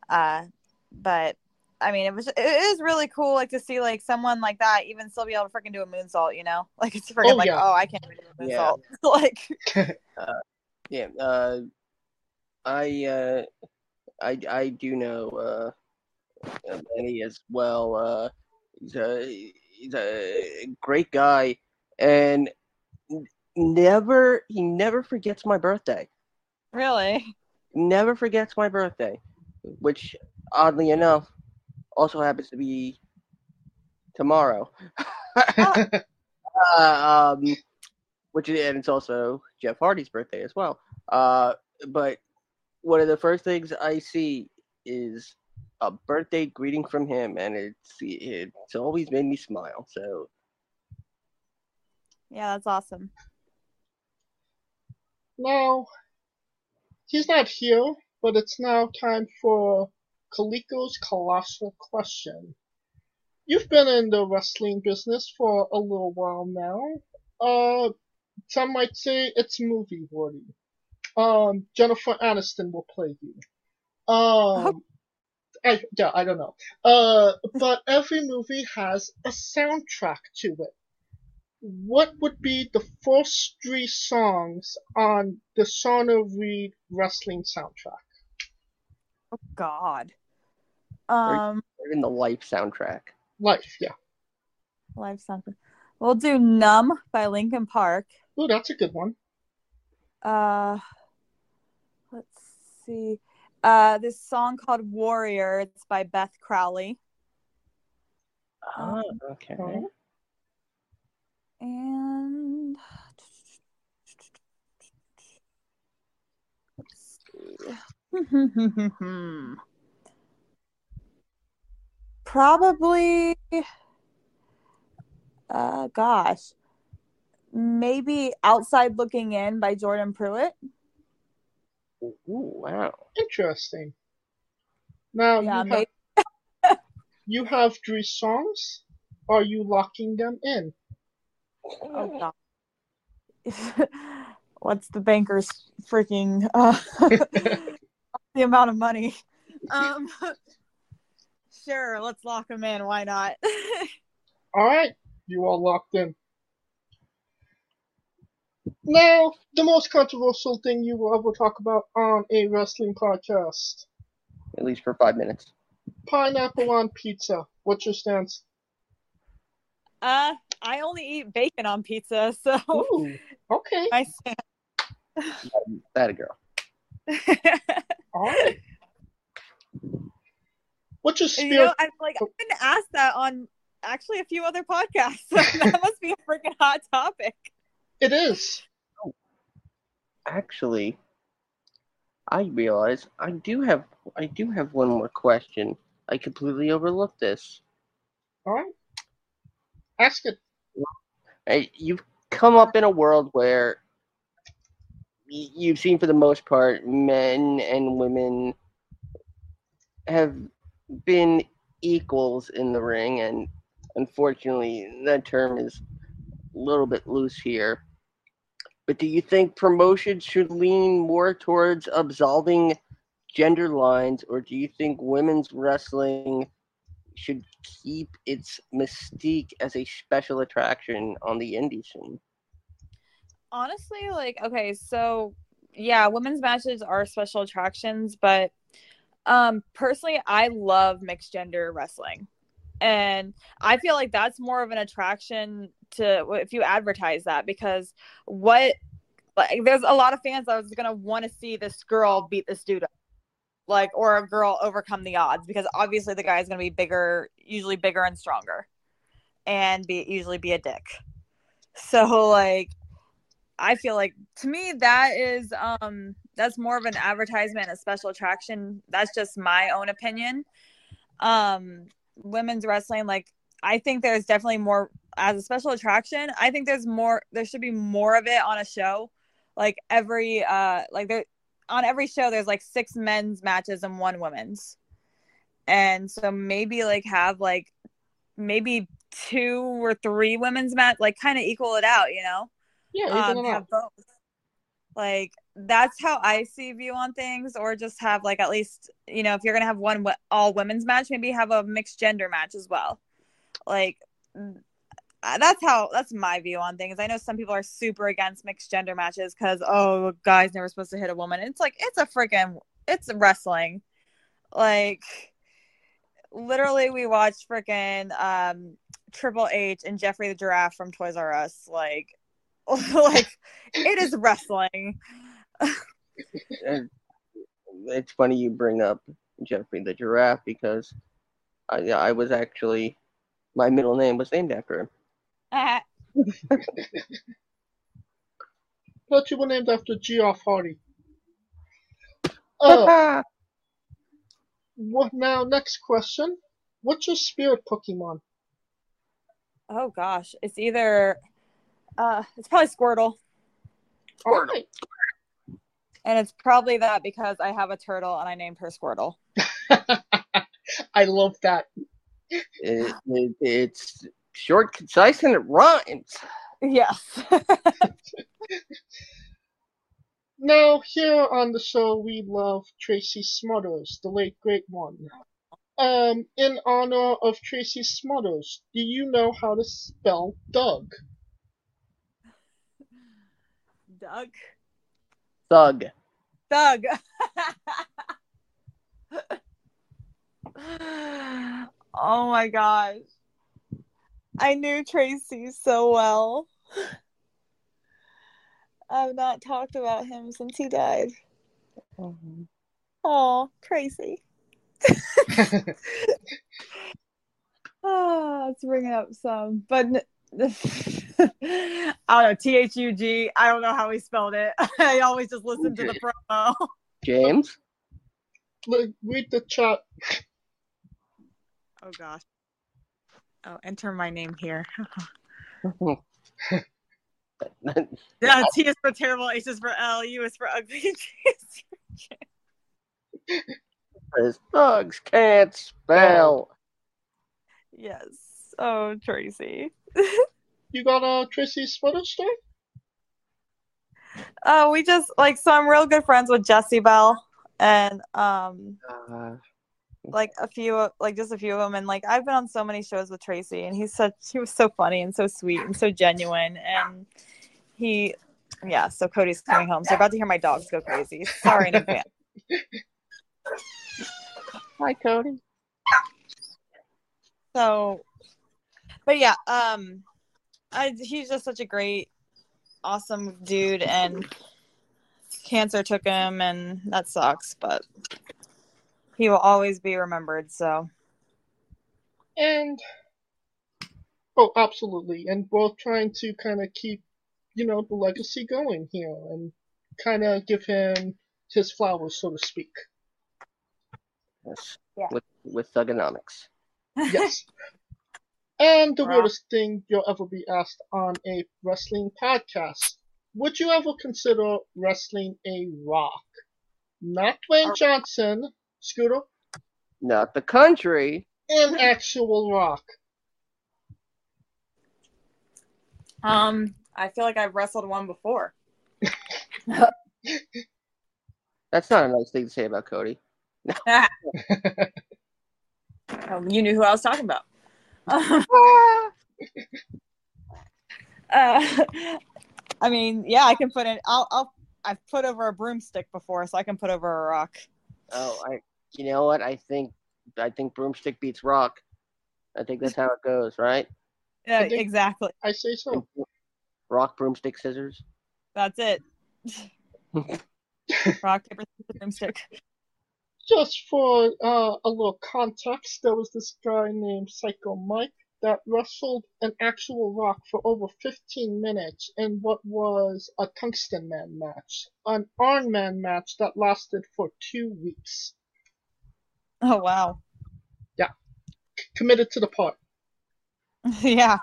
Uh, but I mean, it was it is really cool, like to see like someone like that even still be able to freaking do a moonsault. You know, like it's freaking Oh, like, yeah. oh, I can't even do a Yeah. moonsault. like, Yeah, uh, I, uh, I, I do know uh, Lenny as well. Uh, he's a he's a great guy, and never he never forgets my birthday. really, Never forgets my birthday, which oddly enough also happens to be tomorrow. uh, um, which is, and it's also Jeff Hardy's birthday as well. Uh, but one of the first things I see is a birthday greeting from him, and it's it's always made me smile. So yeah, that's awesome. Now, he's not here, but it's now time for Coleco's colossal question. You've been in the wrestling business for a little while now. Uh, some might say it's movie worthy. Um, Jennifer Aniston will play you. Um, I, yeah, I don't know. Uh, but every movie has a soundtrack to it what would be the first three songs on the Shawna Reed wrestling soundtrack? Oh God. Right. Um, or in the Life soundtrack. Life, yeah. Life something. We'll do "Numb" by Linkin Park. Oh, that's a good one. Uh, let's see. Uh, this song called "Warrior." It's by Beth Crowley. Oh, okay. Oh. And let's see. Probably uh gosh. Maybe Outside Looking In by Jordan Pruitt. Ooh, wow. Interesting. Now Yeah, you, maybe have, you have three songs. Are you locking them in? oh god. What's the banker's freaking uh the amount of money? Um sure, let's lock them in. Why not? All right, you are locked in. Now, the most controversial thing you will ever talk about on a wrestling podcast: At least for five minutes. pineapple on pizza. What's your stance? uh I only eat bacon on pizza, so Ooh, okay. I stand. That a girl. All right. What's your you spirit? know, I'm like I've been asked that on actually a few other podcasts. So that must be a freaking hot topic. It is. Actually, I realize I do have I do have one more question. I completely overlooked this. All right. Ask it. Hey, you've come up in a world where you've seen for the most part men and women have been equals in the ring and unfortunately, that term is a little bit loose here. But do you think promotion should lean more towards absolving gender lines, or do you think women's wrestling should keep its mystique as a special attraction on the indie scene? honestly like okay so yeah women's matches are special attractions but um personally i love mixed gender wrestling. And i feel like that's more of an attraction to if you advertise that because what like there's a lot of fans that was gonna want to see this girl beat this dude up like or a girl overcome the odds because obviously the guy is gonna be bigger usually bigger and stronger and be usually be a dick. So like I feel like to me that is um that's more of an advertisement, a special attraction. That's just my own opinion. Um women's wrestling like I think there's definitely more as a special attraction. I think there's more there should be more of it on a show. Like every uh like there on every show there's like six men's matches and one women's. And so maybe like have like maybe two or three women's match like kind of equal it out, you know? Yeah, um, have both. Like that's how I see view on things, or just have like at least you know if you're gonna have one all women's match, maybe have a mixed gender match as well. Like that's how that's my view on things. I know some people are super against mixed gender matches because oh, guy's never supposed to hit a woman. It's like it's a freaking it's wrestling. Like literally, we watched freaking um, Triple H and Jeffrey the Giraffe from Toys R Us. Like like it is wrestling. it's funny you bring up Jeffrey the giraffe because I, I was actually my middle name was named after him. Uh, Thought you were named after Jeff Hardy. Oh, what now? Next question. What's your spirit Pokemon? oh gosh, it's either uh, it's probably Squirtle, All right. and it's probably that because I have a turtle and I named her Squirtle. I love that. It, it, it's short, concise, and it rhymes. Yes. Now, here on the show, we love Tracy Smothers, the late great one. Um, in honor of Tracy Smothers, do you know how to spell Doug? Doug. Thug. Doug. oh my gosh. I knew Tracy so well. I've not talked about him since he died. Oh, Tracy. Ah, oh, it's bringing up some, but n- I don't know. T H U G. I don't know how he spelled it. I always just listen to the promo. James. Look, read the chat. Oh gosh. Oh, enter my name here. Yeah, T is for terrible, H is for L, U is for ugly, G is for J. Thugs can't spell. Yes. Oh, Tracy. You got a Tracy Smothers story? Oh, we just like so I'm real good friends with Jesse Bell and um Uh, like a few like just a few of them and like I've been on so many shows with Tracy and he's such he was so funny and so sweet and so genuine and he yeah, so Cody's coming home. So you're about to hear my dogs go crazy. Sorry in advance. hi, Cody. So, but yeah, um, I, he's just such a great, awesome dude, and cancer took him, and that sucks. But he will always be remembered. So, And oh, absolutely. And we're trying to kind of keep, you know, the legacy going here and kind of give him his flowers, so to speak. Yes. Yeah. With with thugonomics. Yes. And the Wow. weirdest thing you'll ever be asked on a wrestling podcast. Would you ever consider wrestling a rock? Not Dwayne Johnson, Scooter. Not the country. An actual rock. Um, I feel like I've wrestled one before. That's not a nice thing to say about Cody. Oh, you knew who I was talking about. uh, I mean, yeah, I can put in. I'll, I'll. I've put over a broomstick before, so I can put over a rock. Oh, I. You know what? I think I think broomstick beats rock. I think that's how it goes, right? Yeah, I exactly. I say so. Rock, broomstick, scissors. That's it. rock paper scissors broomstick. Just for uh, a little context, there was this guy named Psycho Mike that wrestled an actual rock for over 15 minutes in what was a Tungsten Man match, an Iron Man match that lasted for two weeks. Oh wow. Yeah. Committed to the part. yeah.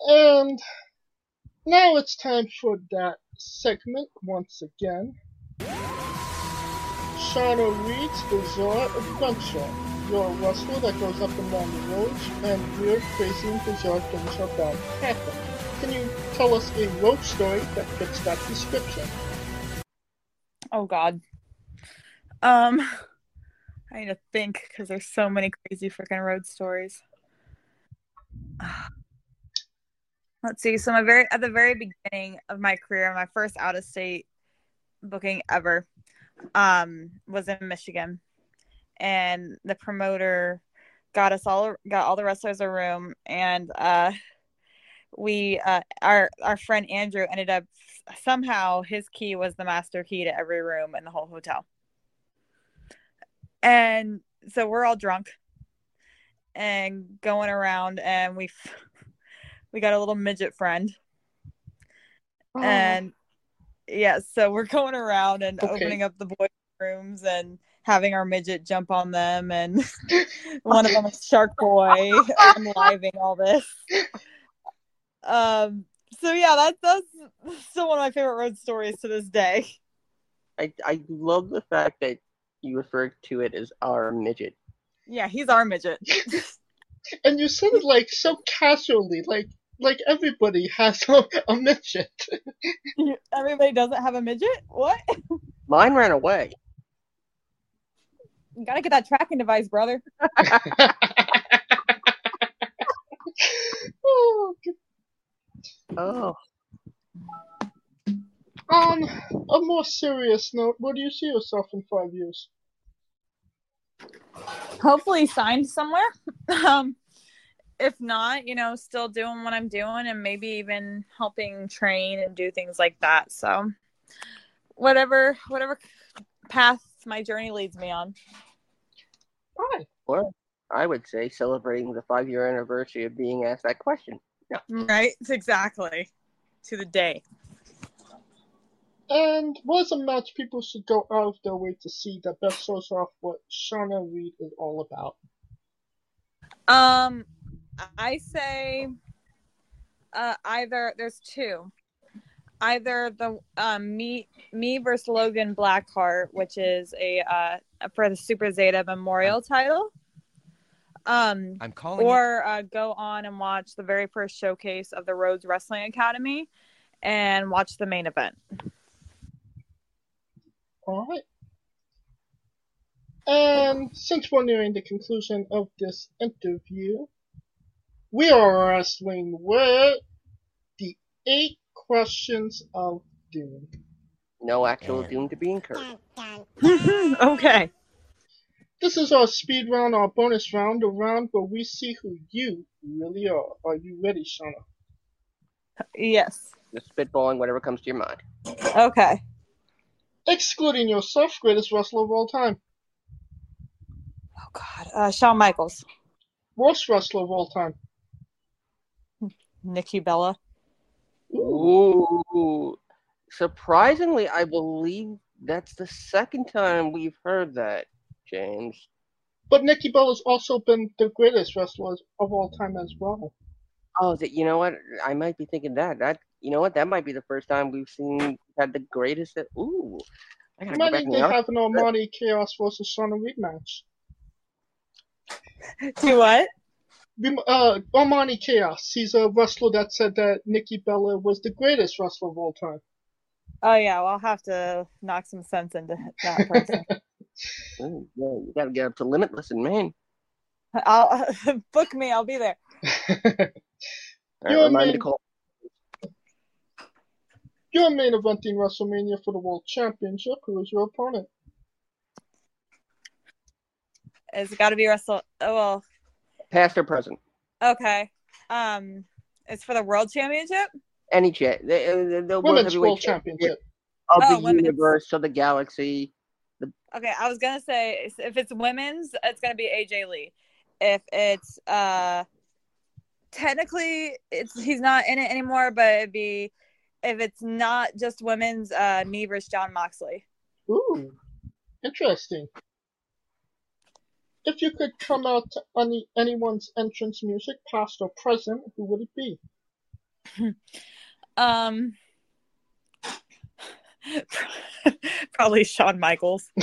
And now it's time for that segment once again. Shawna Reed's Bizarre Adventure. You're a wrestler that goes up and down the roads, and weird, crazy, and bizarre things are bound to happen. Can you tell us a road story that fits that description? Oh God. Um, I need to think because there's so many crazy freaking road stories. Let's see. So my very at the very beginning of my career, my first out of state booking ever, um, was in Michigan, and the promoter got us all got all the wrestlers a room, and uh, we uh, our our friend Andrew ended up somehow his key was the master key to every room in the whole hotel. And so we're all drunk and going around and we we got a little midget friend. And yeah, so we're going around and Okay. opening up the boys' rooms and having our midget jump on them and one of them is Shark Boy and living all this. Um so yeah, that's that's still one of my favorite road stories to this day. I I love the fact that you refer to it as our midget. Yeah, he's our midget. And you said it like so casually, like like everybody has a, a midget. Everybody doesn't have a midget? What? Mine ran away. You gotta get that tracking device, brother. oh. Oh, On a more serious note, where do you see yourself in five years? Hopefully signed somewhere. Um if not, you know, still doing what I'm doing and maybe even helping train and do things like that. So whatever whatever path my journey leads me on. Hi. or I would say celebrating the five year anniversary of being asked that question. Yeah. Right? Exactly. To the day. And what is a match people should go out of their way to see that best shows off what Shawna Reed is all about? Um, I say uh, either there's two, either the um, me me versus Logan Blackheart, which is a uh, for the Super Zeta Memorial title, um, I'm calling it. or uh, go on and watch the very first showcase of the Rhodes Wrestling Academy, and watch the main event. Alright. And since we're nearing the conclusion of this interview, we are wrestling with the eight questions of doom. No actual And- doom to be incurred. okay. This is our speed round, our bonus round, a round where we see who you really are. Are you ready, Shawna? Yes. Just spitballing whatever comes to your mind. Okay. Excluding yourself, greatest wrestler of all time. Oh God. Uh, Shawn Michaels, Worst wrestler of all time. Nikki Bella. Ooh. Surprisingly, I believe that's the second time we've heard that, James. But Nikki Bella's also been the greatest wrestler of all time as well. Oh, that you know what? I might be thinking that. That you know what? That might be the first time we've seen had the greatest. Ooh, I gotta go back they have an Almighty Chaos versus Shawna Reed match. Do what? Rem- uh, Armani Chaos. He's a wrestler that said that Nikki Bella was the greatest wrestler of all time. Oh yeah, well, I'll have to knock some sense into that person. Oh, yeah, you gotta get up to Limitless in Maine. I'll book me. I'll be there. All right, You're remind main- to call. You're main eventing WrestleMania for the World Championship. Who is your opponent? It's got to be Russell. Oh well, Past or present. okay. Um, it's for the world championship. Any chat. The, uh, the, the World Women's Heavyweight World Championship Championship. of Oh, the women's. universe, of the galaxy. Okay, I was gonna say if it's women's, it's gonna be AJ Lee. If it's uh, technically it's he's not in it anymore, but it'd be if it's not just women's, uh, me versus Jon Moxley. Ooh, interesting. If you could come out to any anyone's entrance music, past or present, who would it be? Um, probably Shawn Michaels.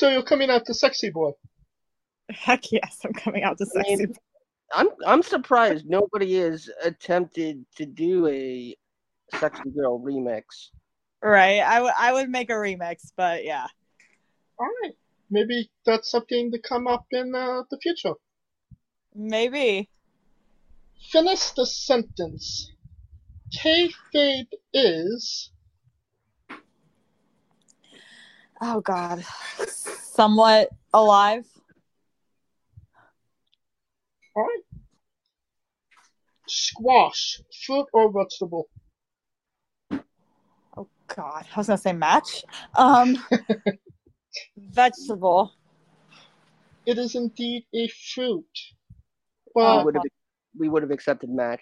So you're coming out to Sexy Boy. Heck yes, I'm coming out to I mean, sexy. I'm I'm surprised nobody has attempted to do a sexy girl remix. Right, I would I would make a remix, but yeah. All right, maybe that's something to come up in uh, the future. Maybe. Finish the sentence. Kayfabe is Oh God. Somewhat alive. all right. Squash, fruit or vegetable? Oh God. I was gonna say match. Um vegetable. It is indeed a fruit. Oh, we would have we would have accepted match.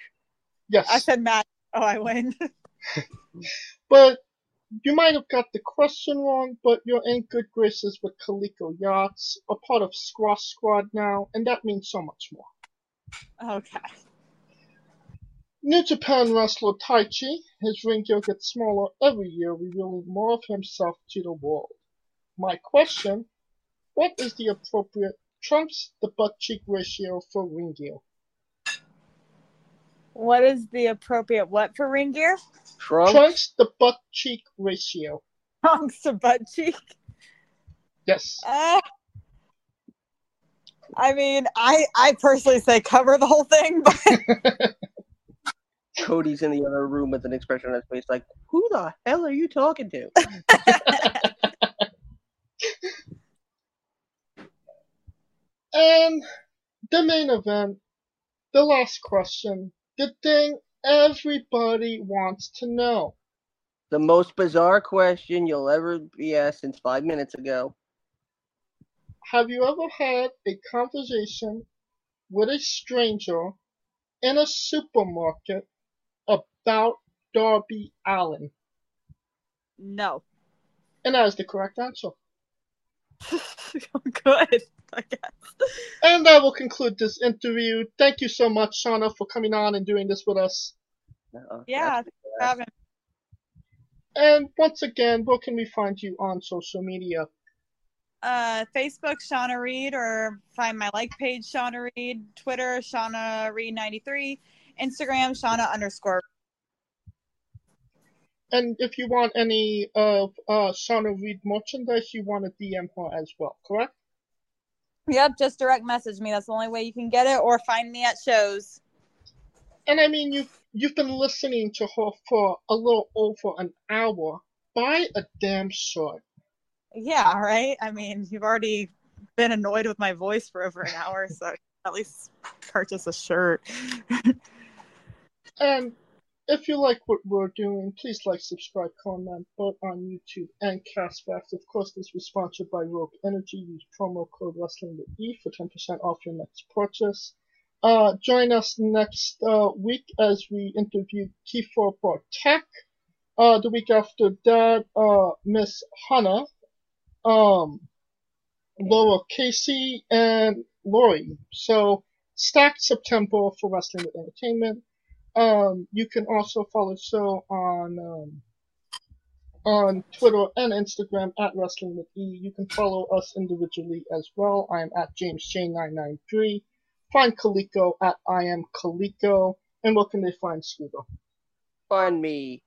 yes, I said match. Oh I win. but you might have got the question wrong. But you're in good graces with Coleco Yachts, a part of Squash Squad now, and that means so much more. okay. New Japan wrestler Taichi, his ring gear gets smaller every year, revealing more of himself to the world. My question, what is the appropriate trunks the butt cheek ratio for ring gear? What is the appropriate what for ring gear? Trump. Trunks the butt cheek ratio. Trunks to butt cheek. Yes. Uh, I mean, I I personally say cover the whole thing, but Cody's in the other room with an expression on his face like, "Who the hell are you talking to?" And the main event, the last question, the thing everybody wants to know. the most bizarre question you'll ever be asked since five minutes ago. Have you ever had a conversation with a stranger in a supermarket about Darby Allin? no. And that is the correct answer. Good, I guess. And that will conclude this interview. Thank you so much, Shawna, for coming on and doing this with us. Uh, Yeah, that's- Having And once again, where can we find you on social media? uh, Facebook, Shawna Reed, or find my like page, Shawna Reed. Twitter, Shawna Reed ninety three. Instagram, Shawna underscore. And if you want any of uh, Shawna Reed merchandise, you want to DM her as well, correct? Yep, just direct message me. That's the only way you can get it, or find me at shows. And I mean, you've you've been listening to her for a little over an hour. Buy a damn shirt. Yeah, right. I mean, you've already been annoyed with my voice for over an hour, so at least purchase a shirt. And if you like what we're doing, please like, subscribe, comment, both on YouTube and Castbox. Of course, this was sponsored by Rogue Energy. Use promo code Wrestling with E for 10% off your next purchase. Uh, join us next uh, week as we interview Kiefer Bartek. Uh, the week after that, uh, Miss Hannah, um, Laura Casey, and Lori. So, stacked September for Wrestling with Entertainment. Um, you can also follow show on um, on Twitter and Instagram at Wrestling with E. You can follow us individually as well. I am at JamesJ993. Find Coleco at I am Coleco. And where can they find Scooter? Find me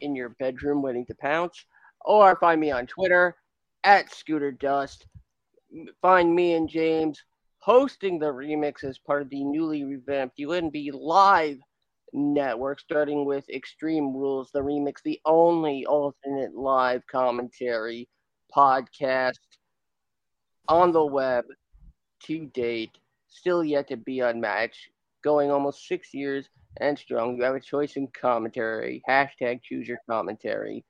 in your bedroom waiting to pounce, or find me on Twitter at Scooter Dust. Find me and James hosting the remix as part of the newly revamped UNB Live network, starting with Extreme Rules, the remix, the only alternate live commentary podcast on the web to date, still yet to be unmatched, going almost six years and strong. You have a choice in commentary. Hashtag choose your commentary.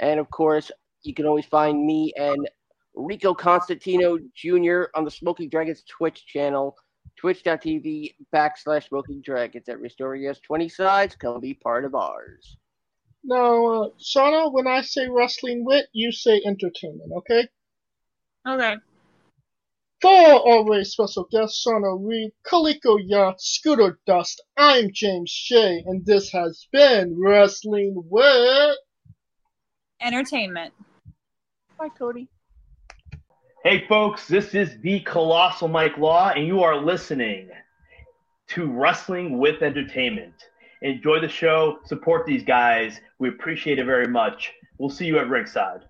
And of course, you can always find me and Rico Constantino Jr. on the Smoking Dragons Twitch channel, twitch.tv backslash Smoking Dragons. at story has 20 sides. Come be part of ours. Now, uh, Shawna, when I say wrestling wit, you say entertainment, okay? Okay. For our very special guest, Shawna Reed, Coleco Yacht, Scooter Dust, I'm James Shea, and this has been Wrestling Wit. Entertainment. Bye, Cody. Hey, folks, this is the Colossal Mike Law, and you are listening to Wrestling with Entertainment. Enjoy the show, support these guys. We appreciate it very much. We'll see you at ringside.